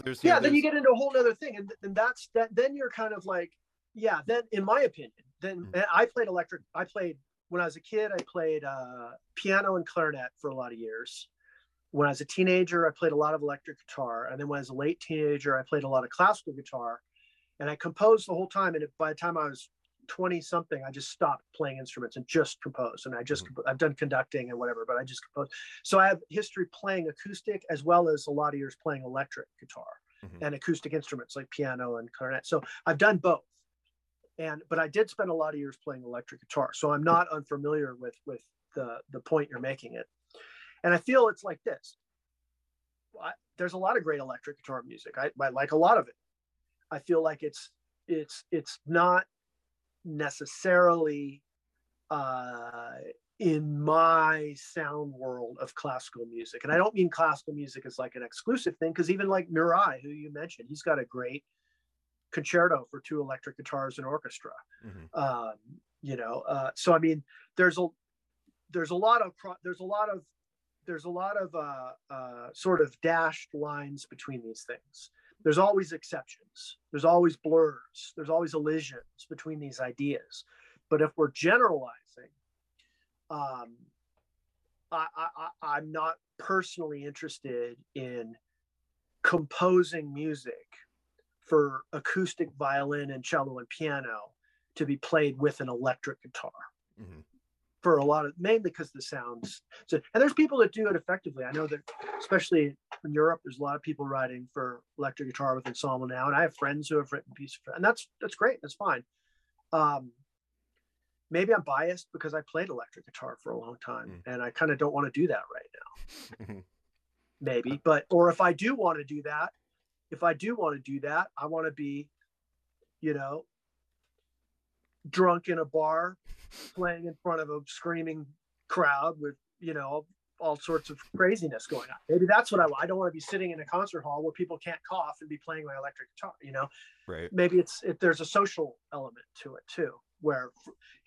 there's, yeah, then you get into a whole other thing, and, and that's that. Then you're kind of like, yeah. Then, in my opinion, then mm-hmm. I played electric. I played when I was a kid. I played uh, piano and clarinet for a lot of years. When I was a teenager, I played a lot of electric guitar, and then when I was a late teenager, I played a lot of classical guitar, and I composed the whole time. And by the time I was 20 something, I just stopped playing instruments and just composed. And I just, mm-hmm. I've done conducting and whatever, but I just composed. So I have history playing acoustic as well as a lot of years playing electric guitar mm-hmm. and acoustic instruments like piano and clarinet. So I've done both. And, but I did spend a lot of years playing electric guitar. So I'm not unfamiliar with, with the, the point you're making it. And I feel it's like this. I, there's a lot of great electric guitar music. I, I like a lot of it. I feel like it's, it's, it's not necessarily uh, in my sound world of classical music. And I don't mean classical music as like an exclusive thing, because even like Murail, who you mentioned, he's got a great concerto for two electric guitars and orchestra. Mm-hmm. Um, you know, uh, so I mean, there's a there's a lot of there's a lot of there's a lot of uh, uh, sort of dashed lines between these things. There's always exceptions. There's always blurs. There's always elisions between these ideas. But if we're generalizing, um, I, I, I'm not personally interested in composing music for acoustic violin and cello and piano to be played with an electric guitar. Mm-hmm. For a lot of mainly because the sounds so and there's people that do it effectively. I know that especially in Europe, there's a lot of people writing for electric guitar with ensemble now, and I have friends who have written pieces, and that's that's great. That's fine. Um, maybe I'm biased because I played electric guitar for a long time mm. and I kind of don't want to do that right now. Mm-hmm. maybe, but or if I do want to do that, if I do want to do that, I want to be, you know, drunk in a bar playing in front of a screaming crowd with, you know, all sorts of craziness going on. Maybe that's what I want. I don't want to be sitting in a concert hall where people can't cough and be playing my electric guitar, you know? Right. Maybe it's, if there's a social element to it too where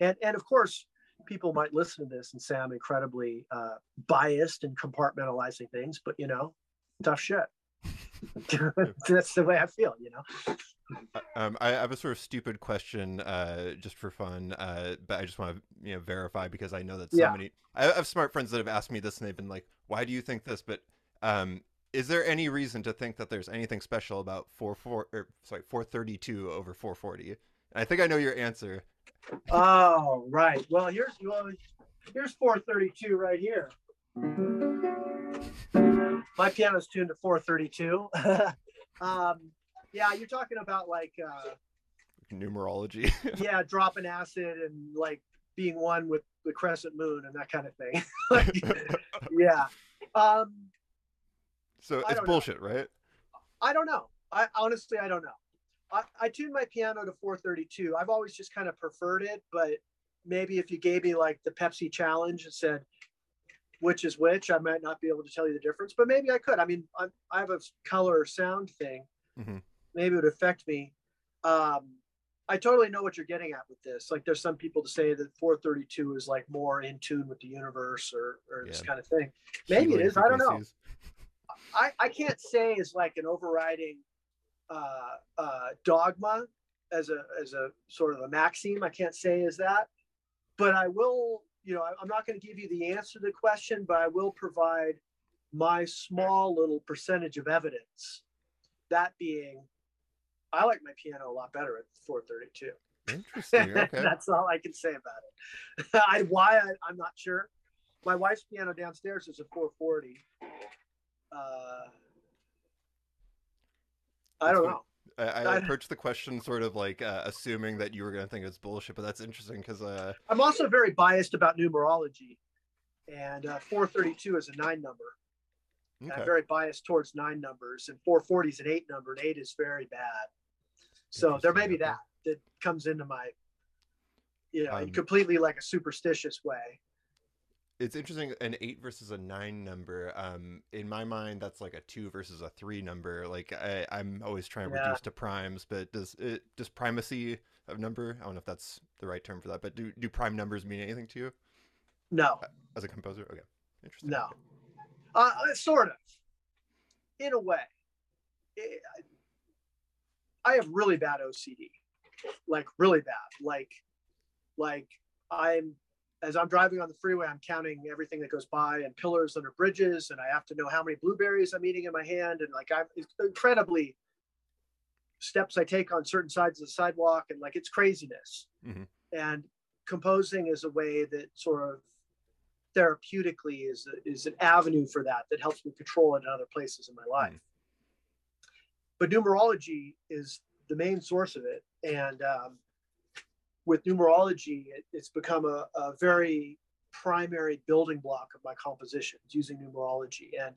and and of course people might listen to this and say i'm incredibly uh, biased and compartmentalizing things but you know tough shit that's the way i feel you know uh, um, I have a sort of stupid question, uh, just for fun, uh, but I just want to you know verify because I know that so yeah. many. I have smart friends that have asked me this, and they've been like, "Why do you think this?" But um, is there any reason to think that there's anything special about four four or sorry four thirty two over four forty? I think I know your answer, Oh, right. Well, here's well, here's 432 right here. My piano's tuned to 432. um, yeah, you're talking about like uh, numerology. yeah, dropping acid and like being one with the crescent moon and that kind of thing. like, yeah. Um, so it's bullshit, know. right? I don't know. I honestly I don't know. I, I tuned my piano to 432. I've always just kind of preferred it, but maybe if you gave me like the Pepsi challenge and said which is which, I might not be able to tell you the difference, but maybe I could. I mean, I, I have a color sound thing. Mm-hmm. Maybe it would affect me. Um, I totally know what you're getting at with this. Like, there's some people to say that 432 is like more in tune with the universe or, or yeah. this kind of thing. Maybe it is. I don't know. I, I can't say is like an overriding uh, uh, dogma as a as a sort of a maxim. I can't say is that, but I will. You know, I, I'm not going to give you the answer to the question, but I will provide my small little percentage of evidence. That being, I like my piano a lot better at 432. Interesting. Okay. That's all I can say about it. I why I, am not sure. My wife's piano downstairs is a 440. Uh, I don't know. I, I approached the question sort of like uh, assuming that you were going to think it's bullshit, but that's interesting because uh... I'm also very biased about numerology, and uh, 432 is a nine number. Okay. I'm very biased towards nine numbers, and 440 is an eight number, and eight is very bad. So there may be that that comes into my, you know, um, completely like a superstitious way it's interesting an eight versus a nine number um in my mind that's like a two versus a three number like I, i'm always trying to yeah. reduce to primes but does it does primacy of number i don't know if that's the right term for that but do, do prime numbers mean anything to you? No. As a composer? Okay. Interesting. No. Uh, uh sort of. In a way. It, i have really bad ocd like really bad. Like like i'm as I'm driving on the freeway, I'm counting everything that goes by and pillars under bridges, and I have to know how many blueberries I'm eating in my hand, and like I'm incredibly steps I take on certain sides of the sidewalk, and like it's craziness. Mm-hmm. And composing is a way that sort of therapeutically is is an avenue for that that helps me control it in other places in my life. Mm-hmm. But numerology is the main source of it, and um, with numerology, it, it's become a, a, very primary building block of my compositions using numerology. And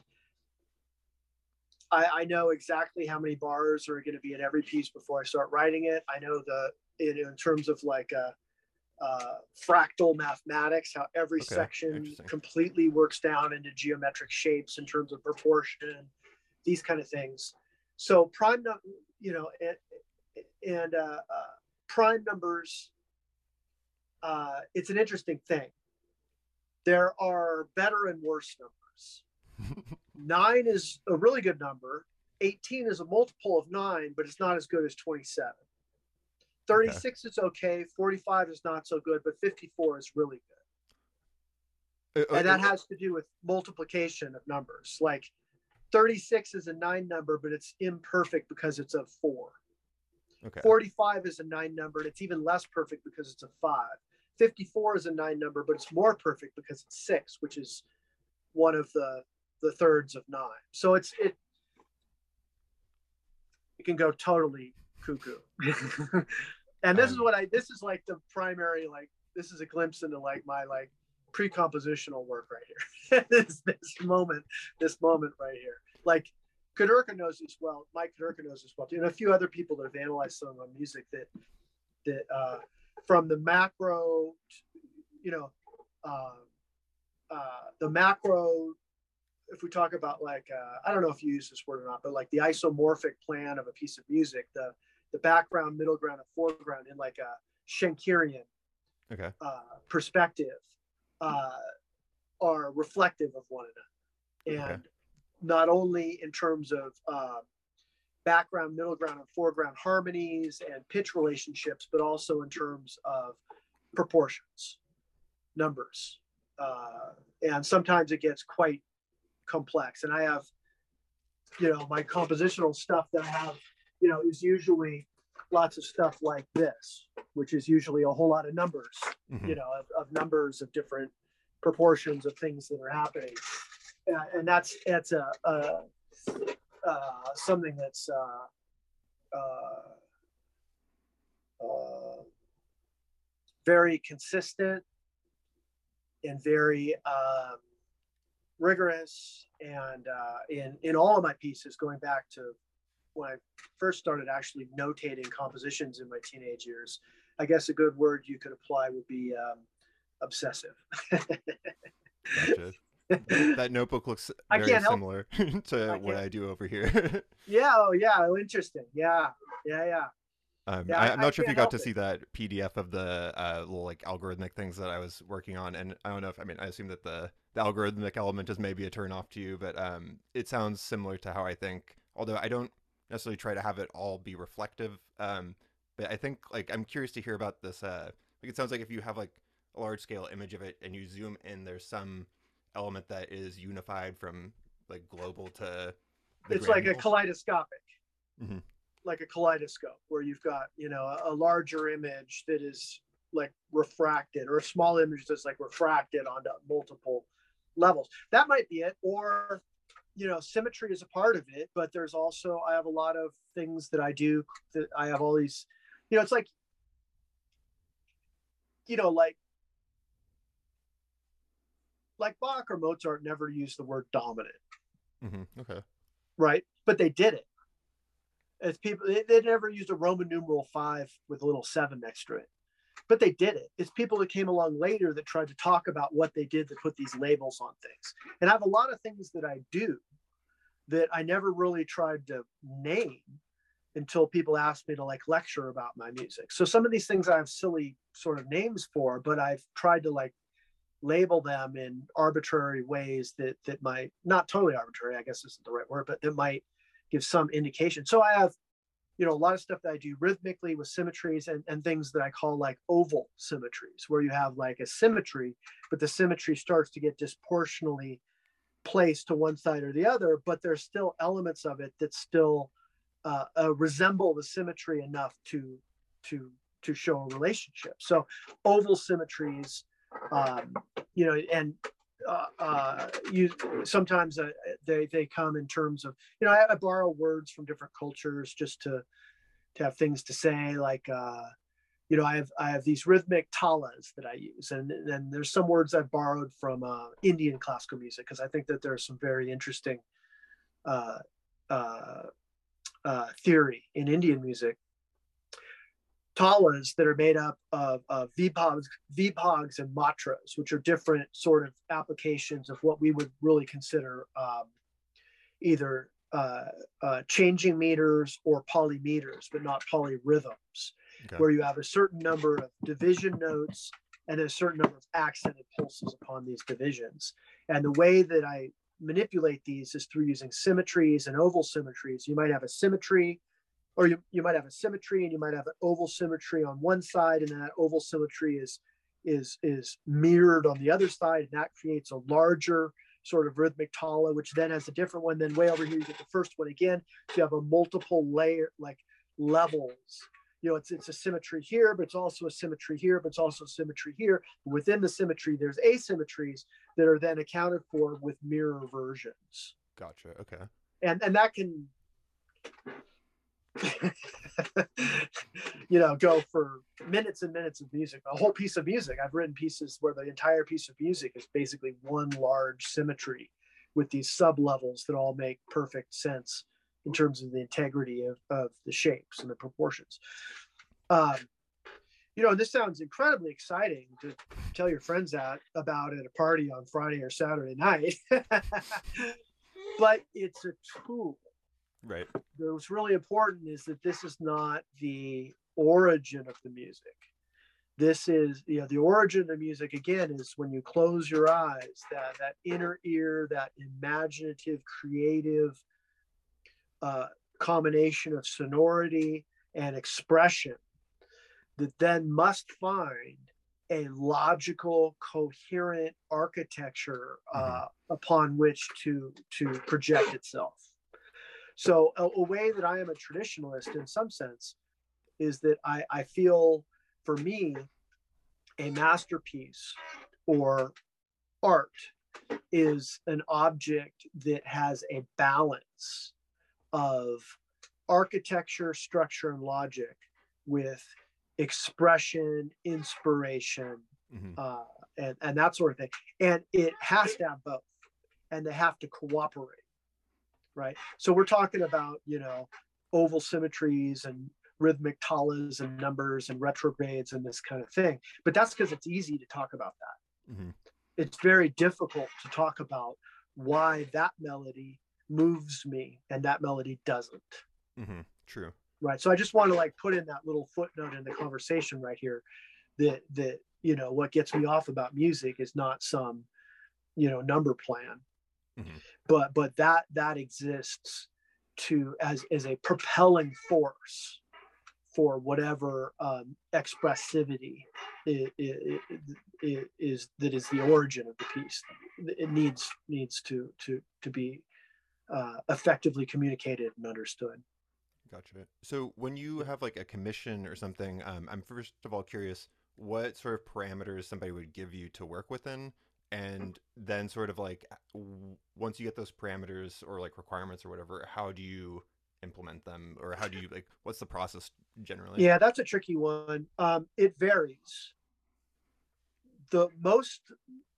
I, I know exactly how many bars are going to be in every piece before I start writing it. I know the in, in terms of like a, uh, fractal mathematics, how every Okay, section completely works down into geometric shapes in terms of proportion, these kind of things. So prime, you know, and, and uh, uh, prime numbers, uh, it's an interesting thing. There are better and worse numbers. Nine is a really good number. 18 is a multiple of nine, but it's not as good as 27. 36 is okay. 45 is not so good, but 54 is really good. Uh, uh, And that uh, has to do with multiplication of numbers. Like 36 is a nine number, but it's imperfect because it's a four. okay. 45 is a nine number, and it's even less perfect because it's a five. 54 is a nine number, but it's more perfect because it's six, which is one of the the thirds of nine. So it's it it can go totally cuckoo. and this is Um, what I this is like the primary like this is a glimpse into like my like pre-compositional work right here. this this moment, this moment right here. Like Kudirka knows this well. Mike Kudirka knows this well, too, and a few other people that have analyzed some of my music that that uh, from the macro, you know, uh, uh, the macro. If we talk about like, uh, I don't know if you use this word or not, but like the isomorphic plan of a piece of music, the the background, middle ground, and foreground in like a Schenkerian Okay. uh, perspective uh, are reflective of one another. Okay. And not only in terms of uh, background, middle ground, and foreground harmonies and pitch relationships, but also in terms of proportions, numbers. Uh, and sometimes it gets quite complex. And I have, you know, my compositional stuff that I have, you know, is usually lots of stuff like this, which is usually a whole lot of numbers Mhm. you know, of, of numbers of different proportions of things that are happening. Uh, and that's, that's a, a uh, something that's, uh, uh, uh, very consistent and very, um, rigorous and uh, in in all of my pieces going back to when i first started actually notating compositions in my teenage years I guess a good word you could apply would be um, obsessive. That notebook looks very similar to I what I do over here. yeah, oh yeah, oh, interesting. Yeah, yeah, yeah. Um, Yeah, I, I- I'm I not sure if you got to it. see that PDF of the uh, little like algorithmic things that I was working on, and I don't know if I mean I assume that the the algorithmic element is maybe a turn off to you, but um, it sounds similar to how I think. Although I don't necessarily try to have it all be reflective, um, but I think like I'm curious to hear about this. Uh, like it sounds like if you have like a large scale image of it and you zoom in, there's some element that is unified from like global to. It's like a kaleidoscopic, Mhm. like a kaleidoscope, where you've got you know a, a larger image that is like refracted, or a small image that's like refracted onto multiple levels. That might be it, or you know, symmetry is a part of it, but there's also I have a lot of things that I do that I have all these, you know, it's like, you know, like like Bach or Mozart never used the word dominant Mhm, Okay. right? But they did it. As people, they, they never used a Roman numeral five with a little seven next to it, but they did it. It's people that came along later that tried to talk about what they did to put these labels on things. And I have a lot of things that I do that I never really tried to name until people asked me to like lecture about my music. So some of these things I have silly sort of names for, but I've tried to like label them in arbitrary ways that that might not totally arbitrary i guess isn't the right word but that might give some indication. So i have you know a lot of stuff that i do rhythmically with symmetries and, and things that i call like oval symmetries where you have like a symmetry but the symmetry starts to get disproportionately placed to one side or the other but there's still elements of it that still uh, uh, resemble the symmetry enough to to to show a relationship. So oval symmetries um, you know, and uh, uh, you sometimes uh, they they come in terms of you know I, I borrow words from different cultures just to to have things to say like uh, you know I have I have these rhythmic talas that I use and then there's some words I've borrowed from uh, Indian classical music because I think that there's some very interesting uh, uh, uh, theory in Indian music. Talas that are made up of, of vibhags, vibhags and matras, which are different sort of applications of what we would really consider um, either uh, uh, changing meters or polymeters, but not polyrhythms, okay. where you have a certain number of division notes and a certain number of accented pulses upon these divisions. And the way that I manipulate these is through using symmetries and oval symmetries. You might have a symmetry, or you, you might have a symmetry and you might have an oval symmetry on one side, and then that oval symmetry is is is mirrored on the other side, and that creates a larger sort of rhythmic tala, which then has a different one. Then way over here, you get the first one again. So you have a multiple layer, like levels. You know, it's it's a symmetry here, but it's also a symmetry here, but it's also a symmetry here. Within the symmetry, there's asymmetries that are then accounted for with mirror versions. Gotcha. Okay. And and that can you know, go for minutes and minutes of music, a whole piece of music. I've written pieces where the entire piece of music is basically one large symmetry with these sub levels that all make perfect sense in terms of the integrity of, of the shapes and the proportions. Um, you know, this sounds incredibly exciting to tell your friends that about at a party on Friday or Saturday night, but it's a tool Right. What's really important is that this is not the origin of the music. This is, you know, the origin of the music again is when you close your eyes, that that inner ear, that imaginative, creative uh, combination of sonority and expression that then must find a logical, coherent architecture uh, mm-hmm. upon which to to project itself. So a, a, way that I am a traditionalist in some sense is that I, I feel for me a masterpiece or art is an object that has a balance of architecture, structure, and logic with expression, inspiration, mm-hmm. uh, and, and that sort of thing. And it has to have both, and they have to cooperate right? So we're talking about, you know, oval symmetries and rhythmic talas and numbers and retrogrades and this kind of thing. But that's because it's easy to talk about that. Mm-hmm. It's very difficult to talk about why that melody moves me and that melody doesn't. Mm-hmm. True. Right. So I just want to like put in that little footnote in the conversation right here that that you know what gets me off about music is not some you know number plan mm-hmm. but but that that exists to as as a propelling force for whatever um, expressivity is, is, is, that is the origin of the piece. It needs needs to to to be uh, effectively communicated and understood. Gotcha. So when you have like a commission or something, um, I'm first of all curious what sort of parameters somebody would give you to work within, and then sort of like once you get those parameters or like requirements or whatever how do you implement them? Or how do you like what's the process generally? Yeah that's a tricky one. Um, it varies. The most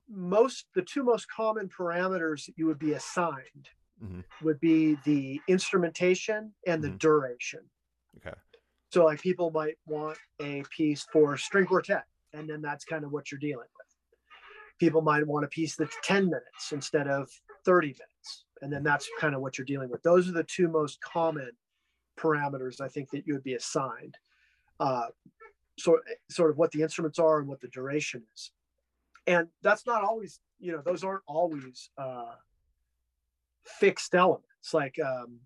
most the two most common parameters that you would be assigned mm-hmm. would be the instrumentation and the mm-hmm. duration. Okay. So like people might want a piece for string quartet and then that's kind of what you're dealing with people might want a piece that's 10 minutes instead of 30 minutes. And then that's kind of what you're dealing with. Those are the two most common parameters I think that you would be assigned. Uh, sort, sort of what the instruments are and what the duration is. And that's not always, you know, those aren't always uh, fixed elements. Like um,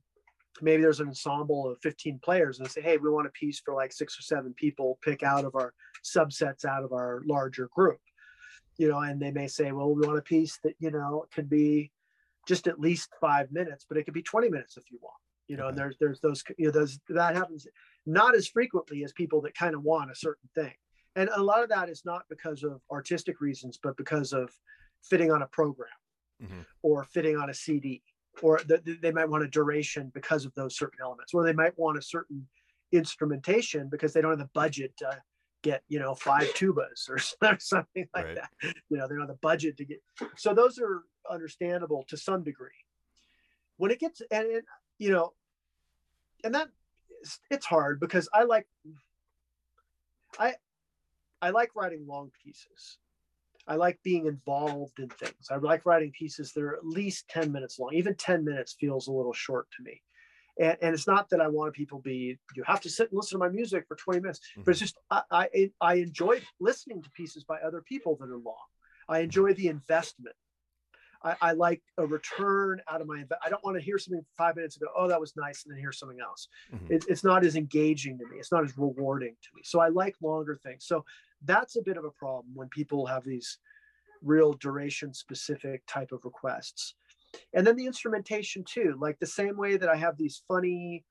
maybe there's an ensemble of 15 players and say, hey, we want a piece for like six or seven people, pick out of our subsets out of our larger group you know, and they may say, well, we want a piece that, you know, can be just at least five minutes, but it could be 20 minutes if you want, you know, and there's, there's those, you know, those, that happens not as frequently as people that kind of want a certain thing. And a lot of that is not because of artistic reasons, but because of fitting on a program mm-hmm. or fitting on a CD, or the, they might want a duration because of those certain elements, or they might want a certain instrumentation because they don't have the budget to get you know five tubas or something like right. that you know they don't have the budget to get so those are understandable to some degree when it gets and, and you know, and that it's hard because I like I I like writing long pieces. I like being involved in things. I like writing pieces that are at least 10 minutes long. Even 10 minutes feels a little short to me. And, and it's not that I want people to be, you have to sit and listen to my music for 20 minutes, mm-hmm. but it's just, I, I, I enjoy listening to pieces by other people that are long. I enjoy the investment. I, I, like a return out of my. I don't want to hear something five minutes ago. Oh, that was nice, and then hear something else. Mm-hmm. It, it's not as engaging to me. It's not as rewarding to me. So I like longer things. So that's a bit of a problem when people have these real duration specific type of requests. And then the instrumentation too, like the same way that I have these funny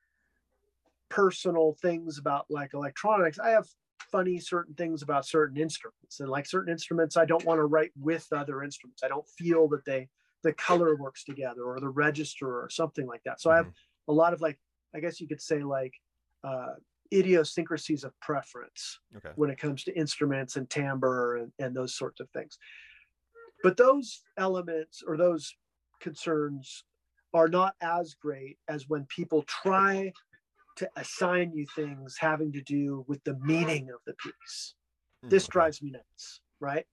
personal things about like electronics, I have funny certain things about certain instruments and like certain instruments i don't want to write with other instruments i don't feel that they the color works together or the register or something like that so mm-hmm. i have mm-hmm. a lot of like i guess you could say like uh, idiosyncrasies of preference okay. when it comes to instruments and timbre and, and those sorts of things but those elements or those concerns are not as great as when people try to assign you things having to do with the meaning of the piece. This mm-hmm. drives me nuts, right?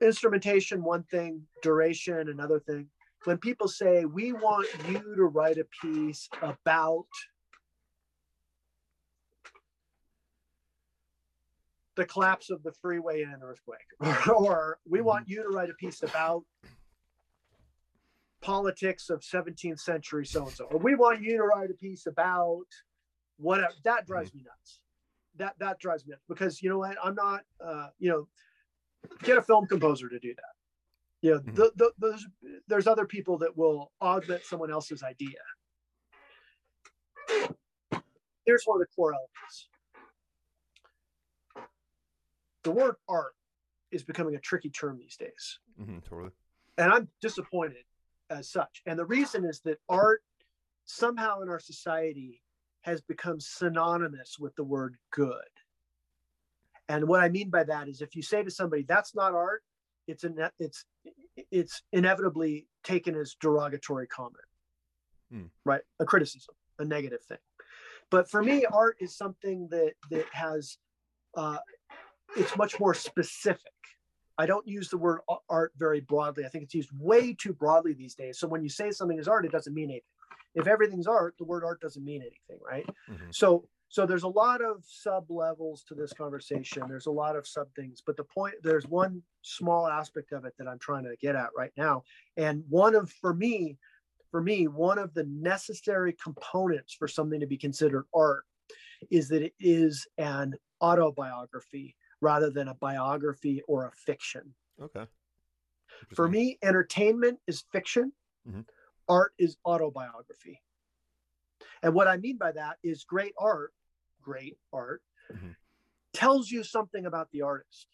Instrumentation, one thing, duration, another thing. When people say, we want you to write a piece about the collapse of the freeway in an earthquake, or we want mm-hmm. you to write a piece about politics of 17th century so and so, or we want you to write a piece about whatever. That drives mm-hmm. me nuts. That that drives me nuts because you know what? I'm not. Uh, you know, get a film composer to do that. You know, mm-hmm. the, the, there's there's other people that will augment someone else's idea. Here's one of the core elements. The word art is becoming a tricky term these days. Mm-hmm, totally. And I'm disappointed as such. And the reason is that art somehow in our society has become synonymous with the word good. And what I mean by that is if you say to somebody that's not art, it's an it's it's inevitably taken as derogatory comment. Hmm. Right? A criticism, a negative thing. But for me, art is something that that has uh, it's much more specific I don't use the word art very broadly. I think it's used way too broadly these days. So when you say something is art, it doesn't mean anything. If everything's art, the word art doesn't mean anything, right? Mm-hmm. So so there's a lot of sub levels to this conversation. There's a lot of sub things, but the point there's one small aspect of it that I'm trying to get at right now. And one of for me, for me, one of the necessary components for something to be considered art is that it is an autobiography rather than a biography or a fiction. Okay. For me, entertainment is fiction, mm-hmm. art is autobiography. And what I mean by that is great art, great art, mm-hmm. tells you something about the artist.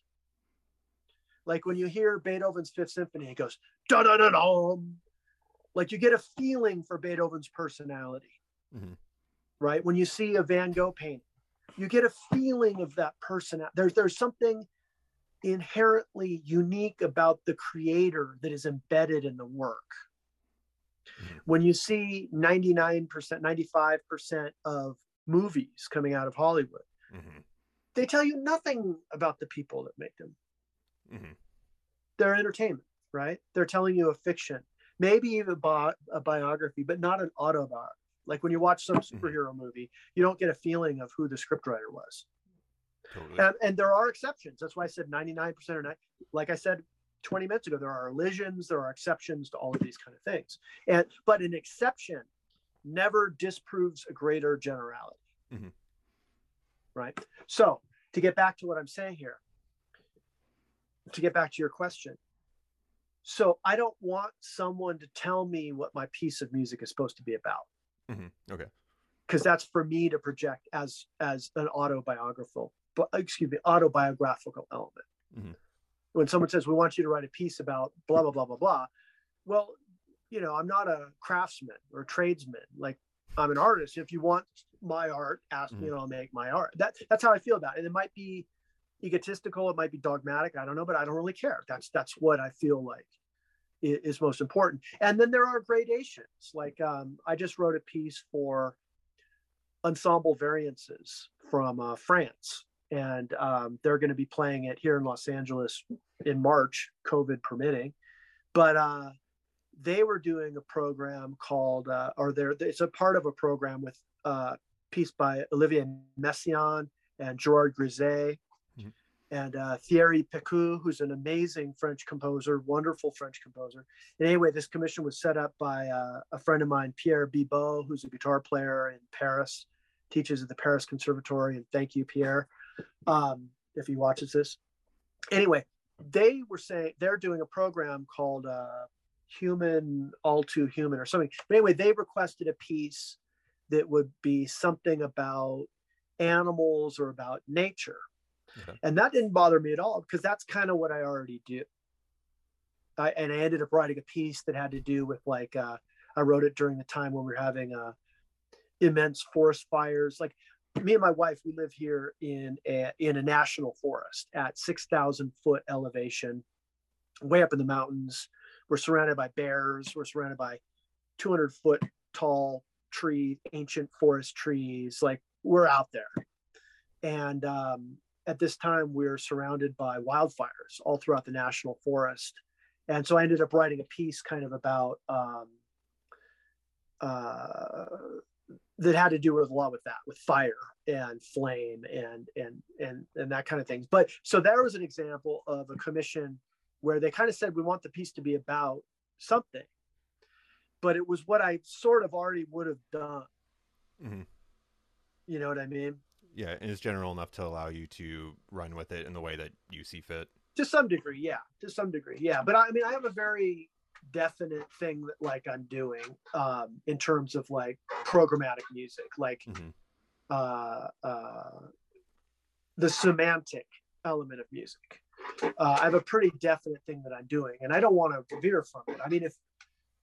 Like when you hear Beethoven's Fifth Symphony, it goes da da da da. Like you get a feeling for Beethoven's personality, mm-hmm. right? When you see a Van Gogh painting, you get a feeling of that person. There's there's something inherently unique about the creator that is embedded in the work. Mm-hmm. When you see 99%, 95% of movies coming out of Hollywood, mm-hmm. they tell you nothing about the people that make them. Mm-hmm. They're entertainment, right? They're telling you a fiction, maybe even bi- a biography, but not an autobiography. Like when you watch some mm-hmm. superhero movie, you don't get a feeling of who the scriptwriter was. Totally. And, and there are exceptions. That's why I said 99% or not. Like I said 20 minutes ago, there are elisions, there are exceptions to all of these kind of things. And but an exception never disproves a greater generality. Mm-hmm. Right. So to get back to what I'm saying here, to get back to your question. So I don't want someone to tell me what my piece of music is supposed to be about. Mm-hmm. Okay. Because that's for me to project as as an autobiographical, but excuse me, autobiographical element. Mm-hmm. When someone says we want you to write a piece about blah blah blah blah blah, well, you know, I'm not a craftsman or a tradesman. Like I'm an artist. If you want my art, ask mm-hmm. me and I'll make my art. That that's how I feel about it. And it might be egotistical, it might be dogmatic. I don't know, but I don't really care. That's that's what I feel like is, most important. And then there are gradations. Like um, I just wrote a piece for Ensemble Variances from uh, France, and um, they're going to be playing it here in Los Angeles in March, COVID permitting. But uh, they were doing a program called, uh, or there, it's a part of a program with a uh, piece by Olivier Messiaen and Gerard mm-hmm. And uh, Thierry Pécou, who's an amazing French composer, wonderful French composer. And anyway, this commission was set up by uh, a friend of mine, Pierre Bibault, who's a guitar player in Paris, teaches at the Paris Conservatory. And thank you, Pierre, um, if he watches this. Anyway, they were saying they're doing a program called uh, Human All Too Human or something. But anyway, they requested a piece that would be something about animals or about nature. And that didn't bother me at all because that's kind of what I already do. I, and I ended up writing a piece that had to do with like, uh, I wrote it during the time when we are having uh, immense forest fires. Like me and my wife, we live here in a, in a national forest at 6,000 foot elevation, way up in the mountains. We're surrounded by bears. We're surrounded by 200 foot tall tree, ancient forest trees. Like we're out there. And um, at this time, we're surrounded by wildfires all throughout the national forest. And so I ended up writing a piece kind of about um, uh, that had to do with a lot with that, with fire and flame and and and and that kind of things. But so there was an example of a commission where they kind of said we want the piece to be about something, but it was what I sort of already would have done. Mm-hmm. You know what I mean? Yeah, and it's general enough to allow you to run with it in the way that you see fit. To some degree, yeah. To some degree, yeah. But I mean, I have a very definite thing that like I'm doing um, in terms of like programmatic music, like mm-hmm. uh, uh, the semantic element of music. Uh, I have a pretty definite thing that I'm doing, and I don't want to veer from it. I mean, if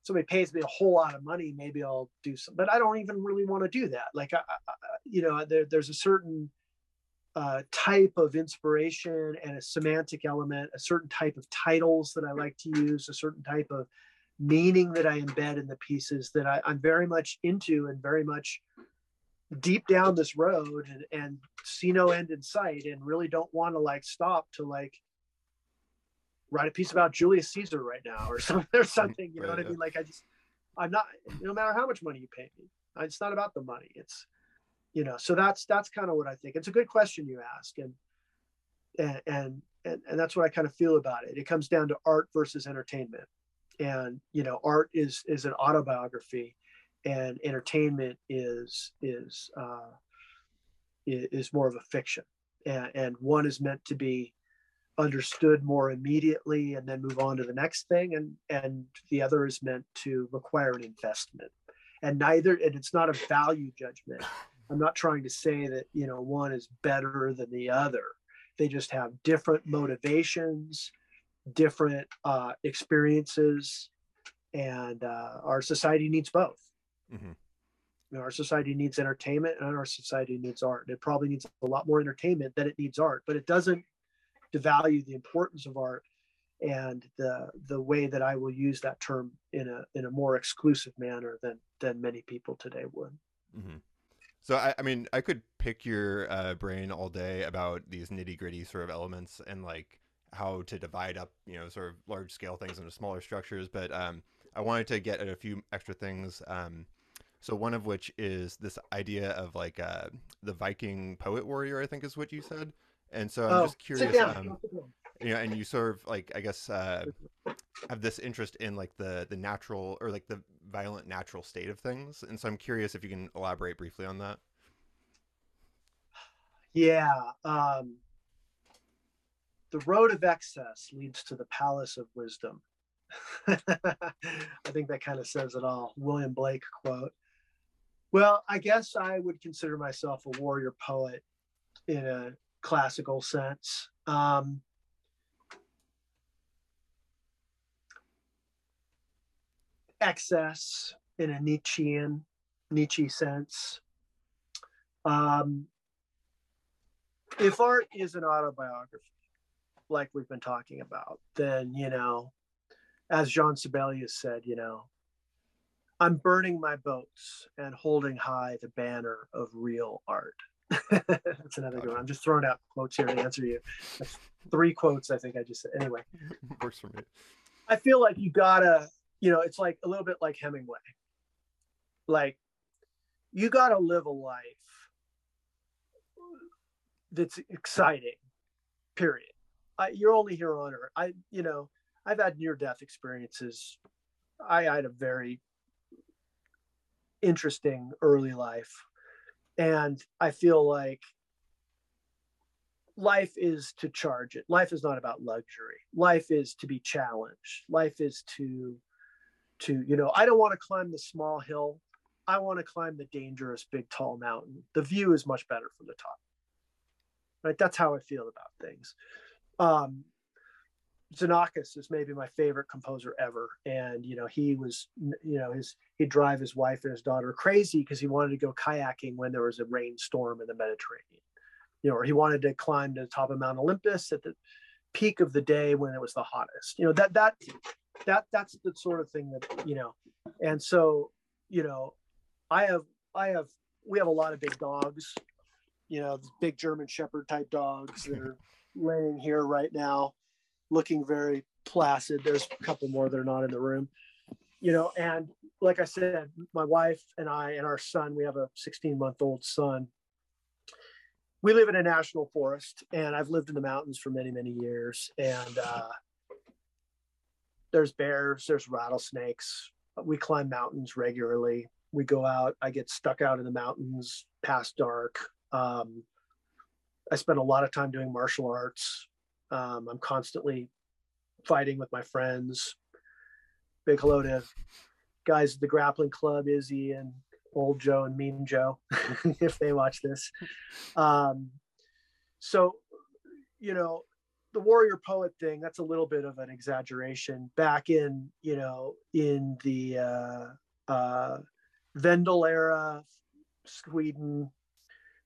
somebody pays me a whole lot of money, maybe I'll do some, but I don't even really want to do that. Like, I, I, you know, there, there's a certain uh, type of inspiration and a semantic element, a certain type of titles that I like to use, a certain type of meaning that I embed in the pieces that I, am very much into and very much deep down this road and, and see no end in sight and really don't want to like stop to like write a piece about Julius Caesar right now or something or something. You know right, what I mean? Like I just I'm not no matter how much money you pay me. It's not about the money. It's you know, so that's that's kind of what I think. It's a good question you ask and and and and, and that's what I kind of feel about it. It comes down to art versus entertainment. And you know, art is is an autobiography and entertainment is is uh is more of a fiction. And, and one is meant to be understood more immediately and then move on to the next thing and and the other is meant to require an investment. And neither and it's not a value judgment. I'm not trying to say that you know one is better than the other. They just have different motivations different uh, experiences and uh, our society needs both. Mm-hmm. you know, our society needs entertainment and our society needs art. It probably needs a lot more entertainment than it needs art but it doesn't to value the importance of art and the the way that I will use that term in a in a more exclusive manner than than many people today would. Mm-hmm. So I, I mean, I could pick your uh, brain all day about these nitty gritty sort of elements and like how to divide up, you know, sort of large scale things into smaller structures. But um, I wanted to get at a few extra things. Um, so one of which is this idea of like uh, the Viking poet warrior, I think is what you said. And so I'm oh, just curious, um, you know, and you sort of like, I guess, uh, have this interest in like the the natural or like the violent natural state of things. And so I'm curious if you can elaborate briefly on that. Yeah. Um, the road of excess leads to the palace of wisdom. I think that kind of says it all. William Blake quote. Well, I guess I would consider myself a warrior poet in a classical sense. Um, excess in a Nietzschean, Nietzsche sense. Um, if art is an autobiography, like we've been talking about, then, you know, as Jean Sibelius said, you know, I'm burning my boats and holding high the banner of real art. That's another good one. I'm just throwing out quotes here to answer you. That's three quotes, I think I just said. Anyway, works for me. I feel like you gotta, you know, it's like a little bit like Hemingway. Like, you gotta live a life that's exciting. Period. I, you're only here on Earth. I, you know, I've had near-death experiences. I, I had a very interesting early life, and I feel like life is to charge it. Life is not about luxury. Life is to be challenged. Life is to, to you know, I don't want to climb the small hill. I want to climb the dangerous big tall mountain. The view is much better from the top right that's how i feel about things um Xenakis is maybe my favorite composer ever. And, you know, he was, you know, his, he'd drive his wife and his daughter crazy because he wanted to go kayaking when there was a rainstorm in the Mediterranean, you know, or he wanted to climb to the top of Mount Olympus at the peak of the day when it was the hottest, you know, that, that, that, that's the sort of thing that, you know, and so, you know, I have, I have, we have a lot of big dogs you know, big German Shepherd type dogs that are laying here right now, looking very placid. There's a couple more that are not in the room, you know, and like I said, my wife and I and our son, we have a 16 month old son. We live in a national forest, and I've lived in the mountains for many, many years. And uh, there's bears, there's rattlesnakes. We climb mountains regularly. We go out. I get stuck out in the mountains past dark. Um, I spend a lot of time doing martial arts. Um, I'm constantly fighting with my friends. Big hello to guys at the grappling club, Izzy and old Joe and Mean Joe, if they watch this. Um, so, you know, the warrior poet thing, that's a little bit of an exaggeration. Back in, you know, in the uh, uh, Vendel era, Sweden,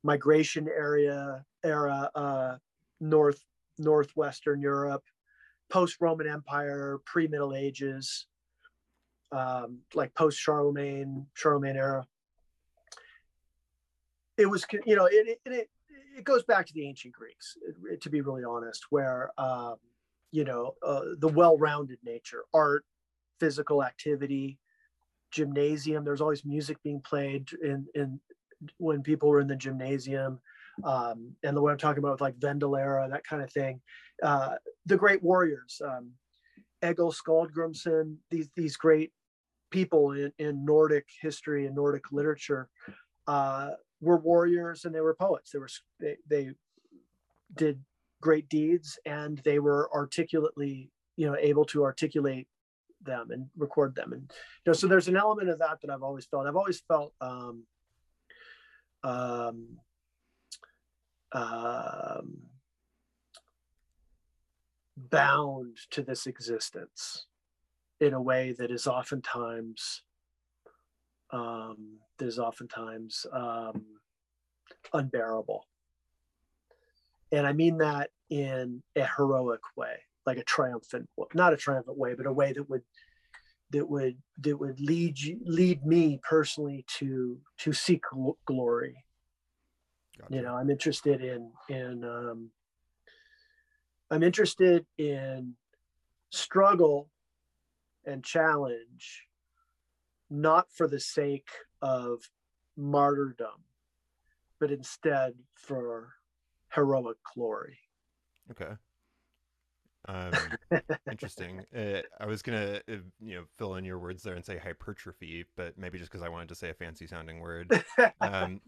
migration area era uh, north northwestern Europe, post Roman Empire, pre Middle Ages, um, like post Charlemagne Charlemagne era. It was you know it it it goes back to the ancient Greeks to be really honest, where um, you know uh, the well-rounded nature, art, physical activity, gymnasium. There's always music being played in in when people were in the gymnasium um, and the way I'm talking about with like Vendelera, that kind of thing. Uh, the great warriors, um, Egil Skallagrimsson, these these great people in, in Nordic history and Nordic literature uh, were warriors and they were poets. They were they, they did great deeds and they were articulately you know able to articulate them and record them and you know so there's an element of that that I've always felt. I've always felt um, um, um, bound to this existence in a way that is oftentimes um, that is oftentimes um, unbearable. And I mean that in a heroic way, like a triumphant, not a triumphant way, but a way that would that would that would lead you lead me personally to to seek glory gotcha. you know i'm interested in in um i'm interested in struggle and challenge not for the sake of martyrdom but instead for heroic glory okay um, interesting. Uh, I was gonna, uh, you know, fill in your words there and say hypertrophy, but maybe just because I wanted to say a fancy sounding word. Um,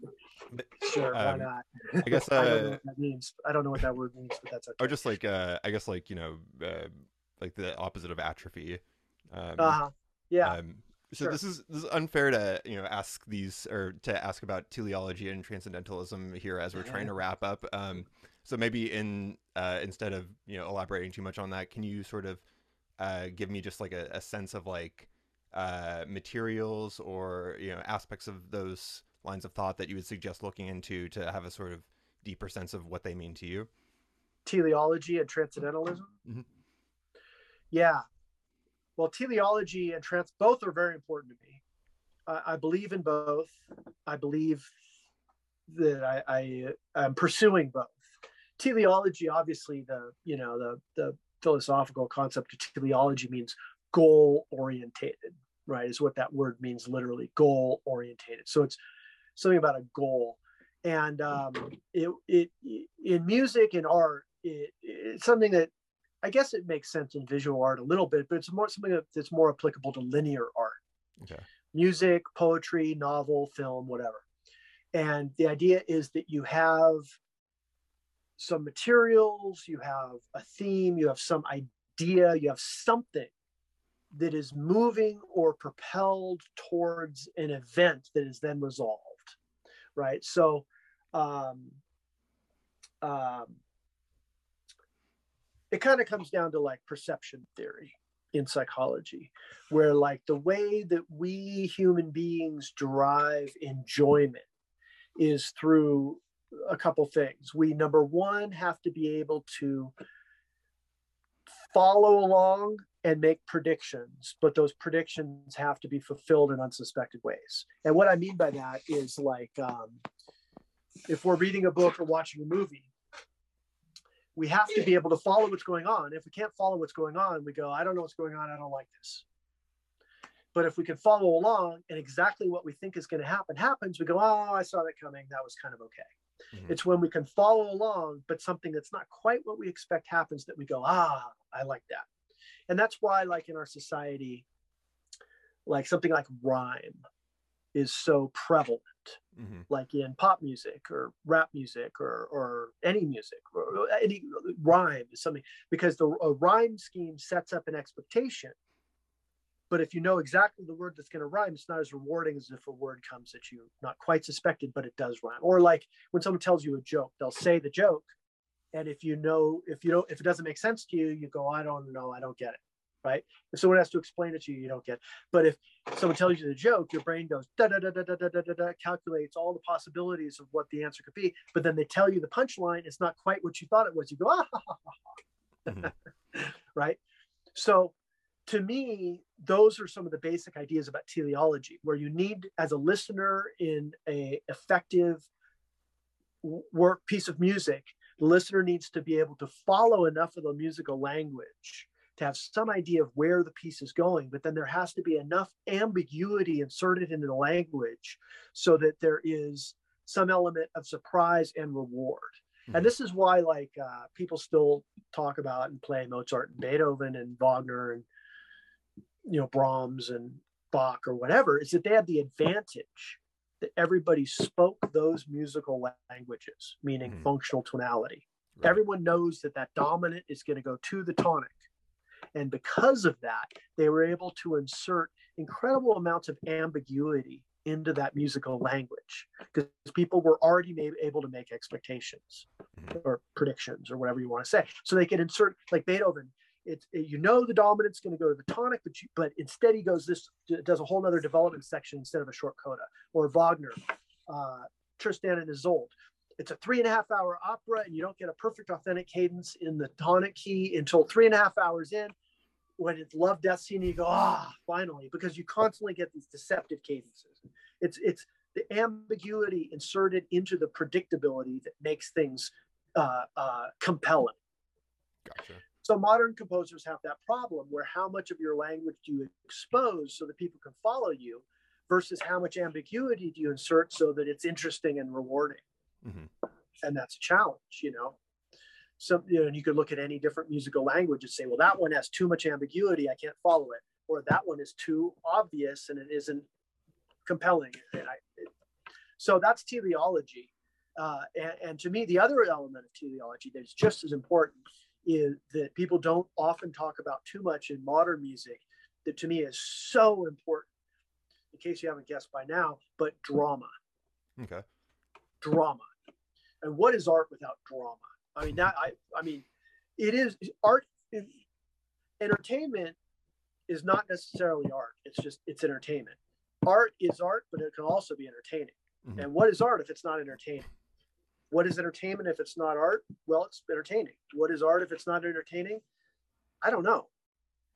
but, sure, um, why not? I guess uh, I don't know what that means. I don't know what that word means, but that's okay. Or just like, uh, I guess like you know, uh, like the opposite of atrophy. Um, uh-huh. Yeah. Um, so sure. this is this is unfair to you know ask these or to ask about teleology and transcendentalism here as we're trying to wrap up. Um, so maybe in uh, instead of you know elaborating too much on that, can you sort of uh, give me just like a, a sense of like uh, materials or you know aspects of those lines of thought that you would suggest looking into to have a sort of deeper sense of what they mean to you? Teleology and transcendentalism. Mm-hmm. Yeah, well, teleology and trans both are very important to me. I, I believe in both. I believe that I, I am pursuing both. Teleology, obviously, the you know the the philosophical concept of teleology means goal orientated, right? Is what that word means literally, goal orientated. So it's something about a goal, and um, it it in music and art, it, it's something that I guess it makes sense in visual art a little bit, but it's more something that's more applicable to linear art. Okay. Music, poetry, novel, film, whatever. And the idea is that you have some materials, you have a theme, you have some idea, you have something that is moving or propelled towards an event that is then resolved, right? So, um, um, it kind of comes down to like perception theory in psychology, where like the way that we human beings derive enjoyment is through a couple things. We, number one, have to be able to follow along and make predictions, but those predictions have to be fulfilled in unsuspected ways. And what I mean by that is like um, if we're reading a book or watching a movie, we have to be able to follow what's going on. If we can't follow what's going on, we go, I don't know what's going on. I don't like this. But if we can follow along and exactly what we think is going to happen happens, we go, oh, I saw that coming. That was kind of okay. Mm-hmm. It's when we can follow along, but something that's not quite what we expect happens that we go, ah, I like that. And that's why, like in our society, like something like rhyme is so prevalent, mm-hmm. like in pop music or rap music or, or any music or any rhyme is something because the a rhyme scheme sets up an expectation but if you know exactly the word that's going to rhyme, it's not as rewarding as if a word comes that you not quite suspected, but it does rhyme. Or like when someone tells you a joke, they'll say the joke, and if you know, if you don't, if it doesn't make sense to you, you go, I don't know, I don't get it, right? If someone has to explain it to you, you don't get. It. But if someone tells you the joke, your brain goes da da da da da da da da, calculates all the possibilities of what the answer could be. But then they tell you the punchline, it's not quite what you thought it was. You go ah, ha, ha, ha. Mm-hmm. right? So to me, those are some of the basic ideas about teleology, where you need, as a listener in a effective work piece of music, the listener needs to be able to follow enough of the musical language to have some idea of where the piece is going, but then there has to be enough ambiguity inserted into the language so that there is some element of surprise and reward. Mm-hmm. And this is why, like, uh, people still talk about and play Mozart and Beethoven and Wagner and you know Brahms and Bach or whatever is that they had the advantage that everybody spoke those musical languages, meaning mm-hmm. functional tonality. Right. Everyone knows that that dominant is going to go to the tonic. And because of that, they were able to insert incredible amounts of ambiguity into that musical language because people were already able to make expectations mm-hmm. or predictions or whatever you want to say. So they could insert, like Beethoven, it's it, you know the dominant's going to go to the tonic, but you, but instead he goes this does a whole other development section instead of a short coda. Or Wagner, uh, Tristan and Isolde. It's a three and a half hour opera, and you don't get a perfect authentic cadence in the tonic key until three and a half hours in. When it's love death scene, you go ah finally because you constantly get these deceptive cadences. It's it's the ambiguity inserted into the predictability that makes things uh, uh, compelling. Gotcha. So modern composers have that problem where how much of your language do you expose so that people can follow you versus how much ambiguity do you insert so that it's interesting and rewarding. Mm-hmm. And that's a challenge, you know. So you know, you could look at any different musical language and say, well, that one has too much ambiguity, I can't follow it, or that one is too obvious and it isn't compelling. And I, it, so that's teleology. Uh, and, and to me, the other element of teleology that is just as important is that people don't often talk about too much in modern music that to me is so important. In case you haven't guessed by now but drama. Okay. Drama. And what is art without drama? I mean that i i mean it is art entertainment is not necessarily art. It's just it's entertainment. Art is art but it can also be entertaining. Mm-hmm. and what is art if it's not entertaining what is entertainment if it's not art? Well, it's entertaining. What is art if it's not entertaining? I don't know.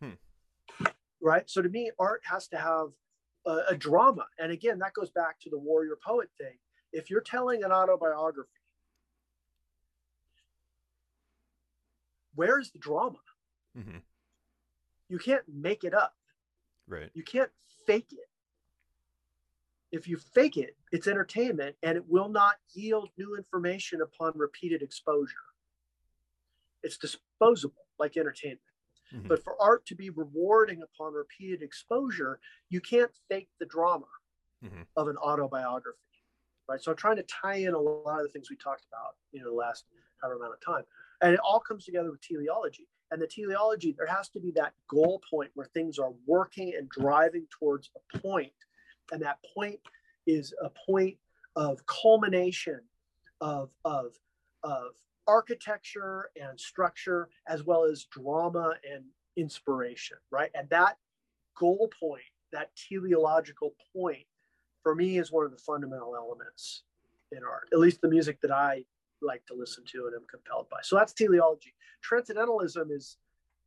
Hmm. right? So to me, art has to have a, a drama. And again, that goes back to the warrior poet thing. If you're telling an autobiography, where's the drama? hmm You can't make it up. Right. You can't fake it. If you fake it, it's entertainment and it will not yield new information upon repeated exposure. It's disposable like entertainment. Mhm. But for art to be rewarding upon repeated exposure, you can't fake the drama Mhm. of an autobiography. Right. So I'm trying to tie in a lot of the things we talked about, you know, the last however amount of time. And it all comes together with teleology. And the teleology, there has to be that goal point where things are working and driving towards a point. And that point is a point of culmination of, of, of architecture and structure, as well as drama and inspiration, right? And that goal point, that teleological point, for me is one of the fundamental elements in art, at least the music that I like to listen to and am compelled by. So that's teleology. Transcendentalism is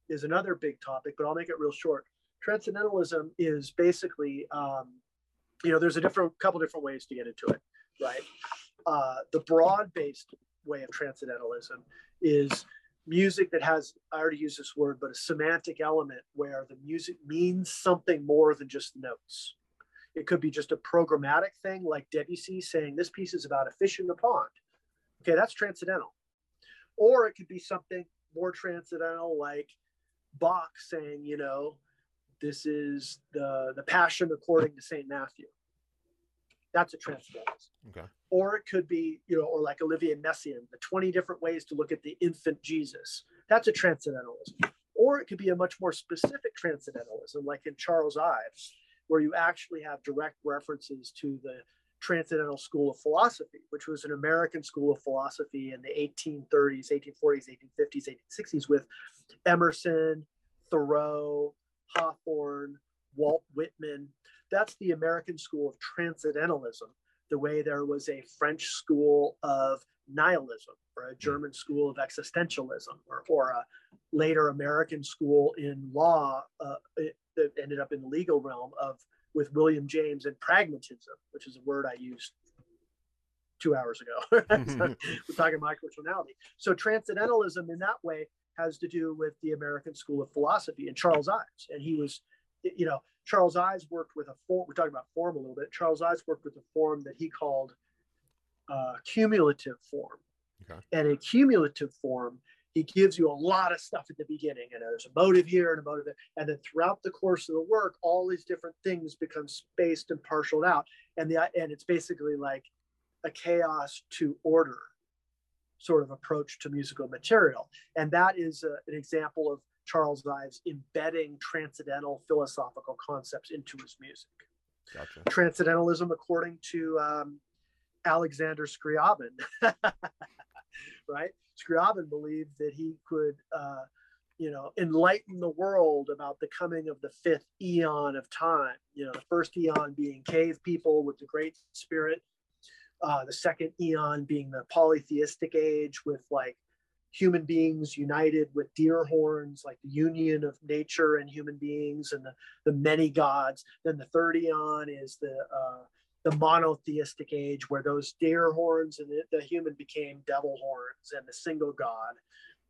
is another big topic, but I'll make it real short. Transcendentalism is basically, um, you know, there's a different couple different ways to get into it, right? Uh, the broad-based way of transcendentalism is music that has I already used this word, but a semantic element where the music means something more than just notes. It could be just a programmatic thing, like Debussy saying this piece is about a fish in the pond. Okay, that's transcendental. Or it could be something more transcendental, like Bach saying, you know, this is the the Passion according to Saint Matthew. That's a transcendentalism. Okay. Or it could be, you know, or like Olivier Messiaen, the 20 different ways to look at the infant Jesus. That's a transcendentalism. Or it could be a much more specific transcendentalism, like in Charles Ives, where you actually have direct references to the Transcendental School of Philosophy, which was an American school of philosophy in the 1830s, 1840s, 1850s, 1860s with Emerson, Thoreau, Hawthorne, Walt Whitman. That's the American school of transcendentalism, the way there was a French school of nihilism or a German school of existentialism or, or a later American school in law uh, that ended up in the legal realm of with William James and pragmatism, which is a word I used two hours ago. we're talking microtonality. So transcendentalism in that way has to do with the American School of Philosophy and Charles Ives. And he was, you know, Charles Ives worked with a form, we're talking about form a little bit. Charles Ives worked with a form that he called uh, cumulative form. Okay. And in cumulative form, he gives you a lot of stuff at the beginning and there's a motive here and a motive there. and then throughout the course of the work all these different things become spaced and partialed out and the and it's basically like a chaos to order sort of approach to musical material and that is a, an example of charles ives embedding transcendental philosophical concepts into his music Gotcha. transcendentalism according to um, alexander scriabin right Scriabin believed that he could, uh, you know, enlighten the world about the coming of the fifth eon of time. You know, the first eon being cave people with the Great Spirit, uh, the second eon being the polytheistic age with like human beings united with deer horns, like the union of nature and human beings and the, the many gods. Then the third eon is the uh, the monotheistic age where those deer horns and the, the, human became devil horns and the single god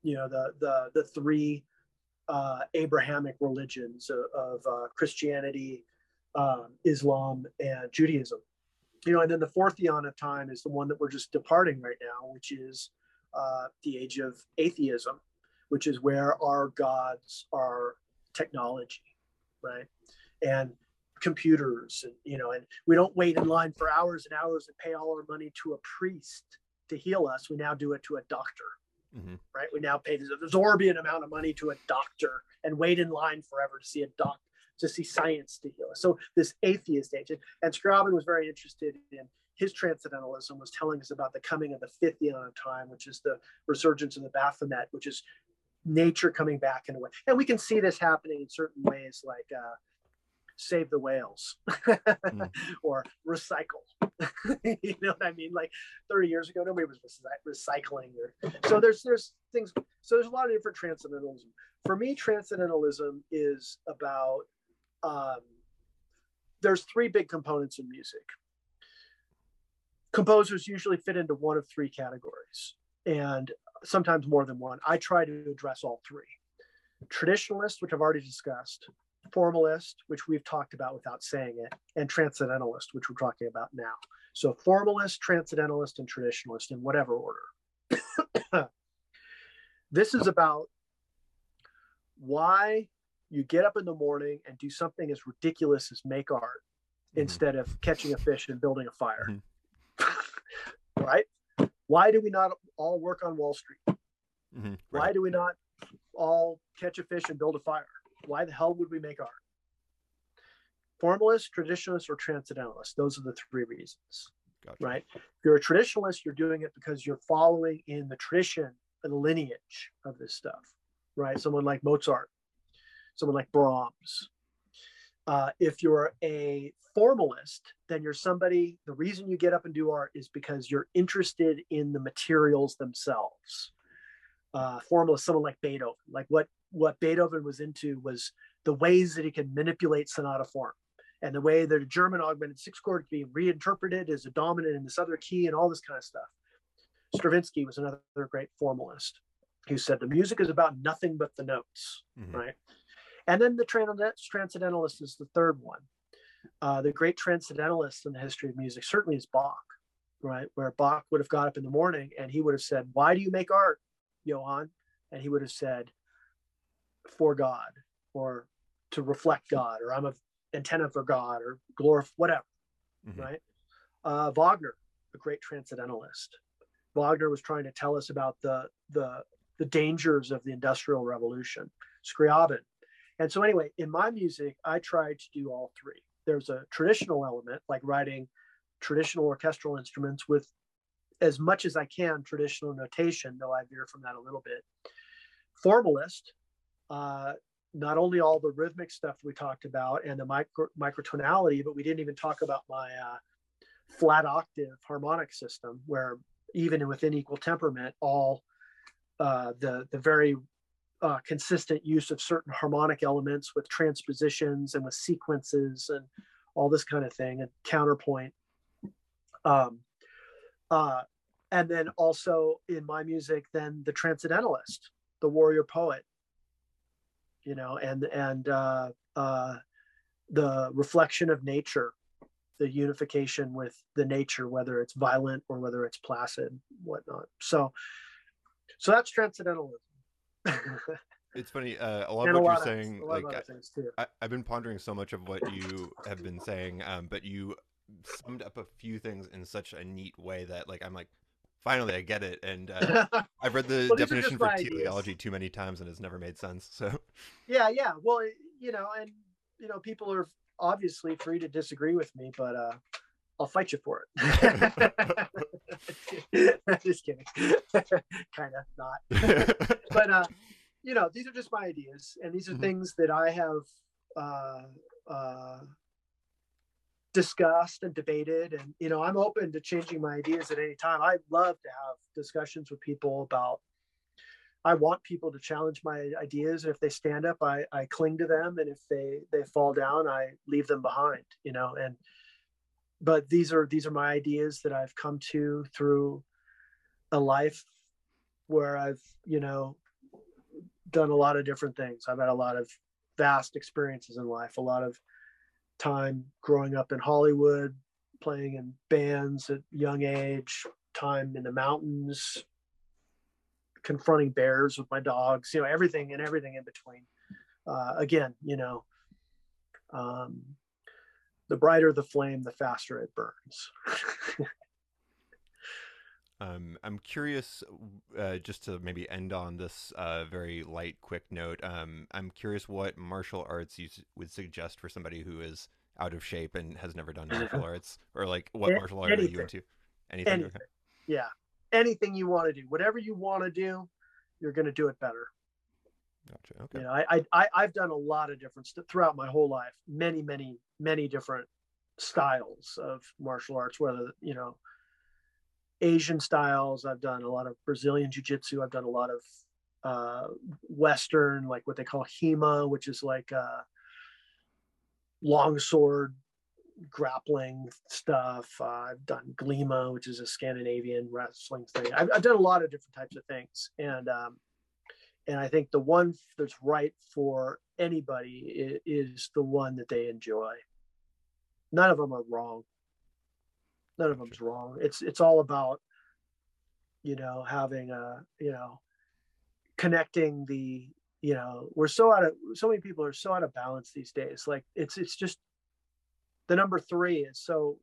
you know the the the three uh, abrahamic religions of, of uh, christianity um, islam and judaism you know and then the fourth eon of time is the one that we're just departing right now which is uh, the age of atheism which is where our gods are technology right? And computers and you know and we don't wait in line for hours and hours and pay all our money to a priest to heal us. We now do it to a doctor Mhm. right? We now pay this absorbent amount of money to a doctor and wait in line forever to see a doc to see science to heal us so this atheist age and, and was very interested in his transcendentalism was telling us about the coming of the fifth eon of time which is the resurgence of the baphomet which is nature coming back in a way and we can see this happening in certain ways like uh, save the whales Mm. or recycle. you know what I mean? Like 30 years ago, nobody was recycling. Or, so there's there's things. So there's a lot of different transcendentalism. For me, transcendentalism is about um, there's three big components in music. Composers usually fit into one of three categories, and sometimes more than one. I try to address all three. Traditionalist, which I've already discussed, formalist, which we've talked about without saying it, and transcendentalist, which we're talking about now. So formalist, transcendentalist, and traditionalist in whatever order. this is about why you get up in the morning and do something as ridiculous as make art mm-hmm. instead of catching a fish and building a fire. Mm-hmm. right? Why do we not all work on Wall Street? Mm-hmm. Right. Why do we not all catch a fish and build a fire? Why the hell would we make art? Formalist, traditionalist, or transcendentalist. Those are the three reasons. Gotcha. Right? If you're a traditionalist, you're doing it because you're following in the tradition and the lineage of this stuff. Right? Someone like Mozart, someone like Brahms. Uh, if you're a formalist, then you're somebody, the reason you get up and do art is because you're interested in the materials themselves. Uh, formalist, someone like Beethoven, like what what Beethoven was into was the ways that he can manipulate sonata form and the way that a German augmented six chord could be reinterpreted as a dominant in this other key and all this kind of stuff. Stravinsky was another great formalist who said the music is about nothing but the notes, mm-hmm. right? And then the transcendentalist is the third one. Uh, the great transcendentalist in the history of music certainly is Bach, right? Where Bach would have got up in the morning and he would have said, Why do you make art, Johann? And he would have said, For God, or to reflect God, or I'm an antenna for God, or glorify, whatever, mm-hmm. right? Uh, Wagner, a great transcendentalist. Wagner was trying to tell us about the, the, the dangers of the Industrial Revolution. Scriabin, and so, anyway, in my music, I try to do all three. There's a traditional element, like writing traditional orchestral instruments with as much as I can traditional notation, though I veer from that a little bit. Formalist, uh, not only all the rhythmic stuff we talked about and the micro, microtonality, but we didn't even talk about my uh, flat octave harmonic system, where even within equal temperament, all uh, the the very uh, consistent use of certain harmonic elements with transpositions and with sequences and all this kind of thing and counterpoint. Um, uh, and then also in my music, then the transcendentalist, the warrior poet, you know, and and uh, uh, the reflection of nature, the unification with the nature, whether it's violent or whether it's placid, whatnot. So, so that's transcendentalism it's funny. Uh, a lot and of what you're saying, like I, have been pondering so much of what you have been saying, um, but you summed up a few things in such a neat way that, like, I'm like, finally, I get it. And uh, I've read the well, definition for teleology too many times, and it's never made sense. So, yeah, yeah. Well, you know, and you know, people are obviously free to disagree with me, but uh, I'll fight you for it. just kidding. kind of not. but uh, you know, these are just my ideas, and these are mm-hmm. things that I have uh, uh, discussed and debated. And you know, I'm open to changing my ideas at any time. I love to have discussions with people about. I want people to challenge my ideas. And if they stand up, I, I cling to them, and if they they fall down, I leave them behind. You know, and but these are these are my ideas that I've come to through a life where I've you know done a lot of different things. I've had a lot of vast experiences in life, a lot of time growing up in Hollywood, playing in bands at young age, time in the mountains, confronting bears with my dogs, you know, everything and everything in between. Uh, again, you know, um, the brighter the flame, the faster it burns. um, I'm curious, uh, just to maybe end on this uh, very light, quick note. Um, I'm curious what martial arts you would suggest for somebody who is out of shape and has never done martial arts, or like what martial art are you into? Anything? anything. Okay. Yeah, anything you want to do, whatever you want to do, you're going to do it better. Gotcha. Okay. You know, I, I I've done a lot of different throughout my whole life. Many, many, many different styles of martial arts. Whether you know, Asian styles. I've done a lot of Brazilian jiu-jitsu. I've done a lot of uh, Western, like what they call HEMA, which is like uh, longsword grappling stuff. Uh, I've done Glima, which is a Scandinavian wrestling thing. I've, I've done a lot of different types of things, and um, and I think the one that's right for anybody is, the one that they enjoy. None of them are wrong. None of them's wrong. It's it's all about you know having a you know connecting the you know we're so out of so many people are so out of balance these days like it's it's just the number three is so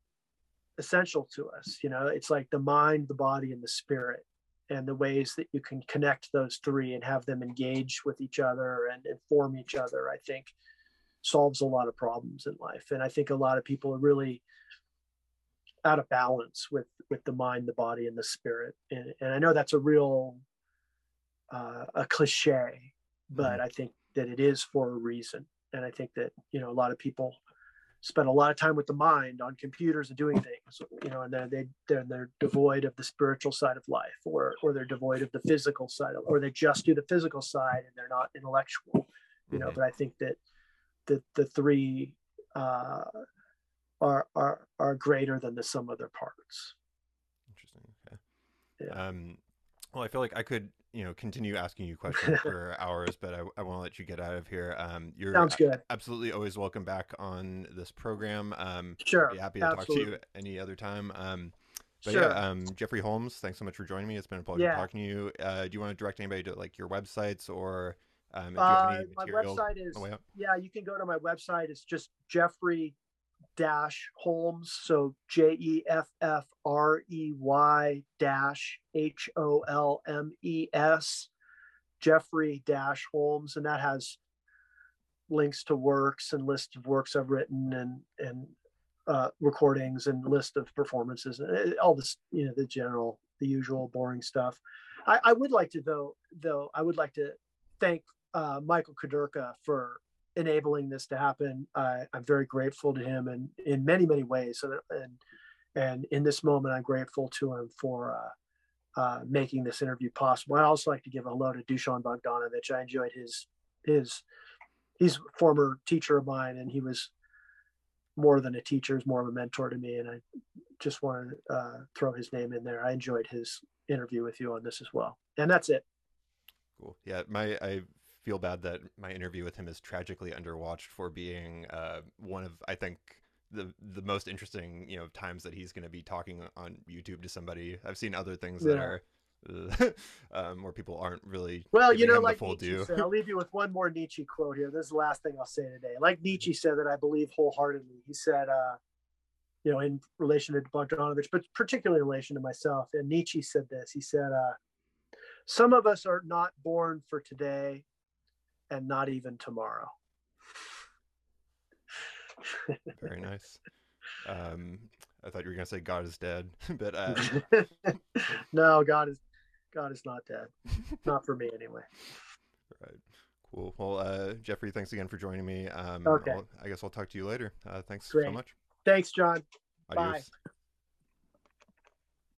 essential to us you know it's like the mind the body and the spirit and the ways that you can connect those three and have them engage with each other and inform each other i think solves a lot of problems in life. And i think a lot of people are really out of balance with with the mind the body and the spirit. And, and i know that's a real uh, a cliche but mm-hmm. i think that it is for a reason. And i think that you know a lot of people spend a lot of time with the mind on computers and doing things you know and then they they're, they're devoid of the spiritual side of life or or they're devoid of the physical side of, or they just do the physical side and they're not intellectual you know mm-hmm. but i think that the the three uh, are are are greater than the sum of their parts interesting okay yeah. um well i feel like i could you know continue asking you questions for hours, but I, I want to let you get out of here. Um, you're Sounds good. Absolutely always welcome back on this program. Um, sure, be happy to absolutely. talk to you any other time. Um, but sure. yeah, um, Jeffrey Holmes, thanks so much for joining me. It's been a pleasure yeah. talking to you. Uh, do you want to direct anybody to like your websites or um, uh, my website is yeah, you can go to my website. It's just Jeffrey dash Holmes. So J E F F R E Y dash H O L M E S, Jeffrey dash Holmes. And that has links to works and list of works I've written and, and uh, recordings and list of performances and all this, you know, the general, the usual boring stuff. I, I would like to, though, though, I would like to thank uh, Michael Kudirka for enabling this to happen. I, am very grateful to him and in many, many ways. And, and, and in this moment, I'm grateful to him for uh, uh, making this interview possible. I also like to give a hello to Dusan Bogdanovich. I enjoyed his, his, he's a former teacher of mine and he was more than a teacher, he's more of a mentor to me. And I just want to uh, throw his name in there. I enjoyed his interview with you on this as well. And that's it. Cool. Yeah, my I feel bad that my interview with him is tragically underwatched for being uh, one of I think the the most interesting you know times that he's going to be talking on YouTube to somebody. I've seen other things yeah. that are. um, where people aren't really well, you know, like Nietzsche said, I'll leave you with one more Nietzsche quote here. This is the last thing I'll say today. Like Nietzsche said that I believe wholeheartedly. He said, uh, you know, in relation to Bogdanovich, but particularly in relation to myself. And Nietzsche said this. He said, uh, "Some of us are not born for today, and not even tomorrow. Very nice. Um, I thought you were gonna say God is dead, but uh... no, God is God is not dead. Not for me anyway. Right. Cool. Well, uh, Jeffrey, thanks again for joining me. Um, okay. I'll, i guess I'll talk to you later. Uh, thanks Great. so much. Thanks, John. Adios. Bye.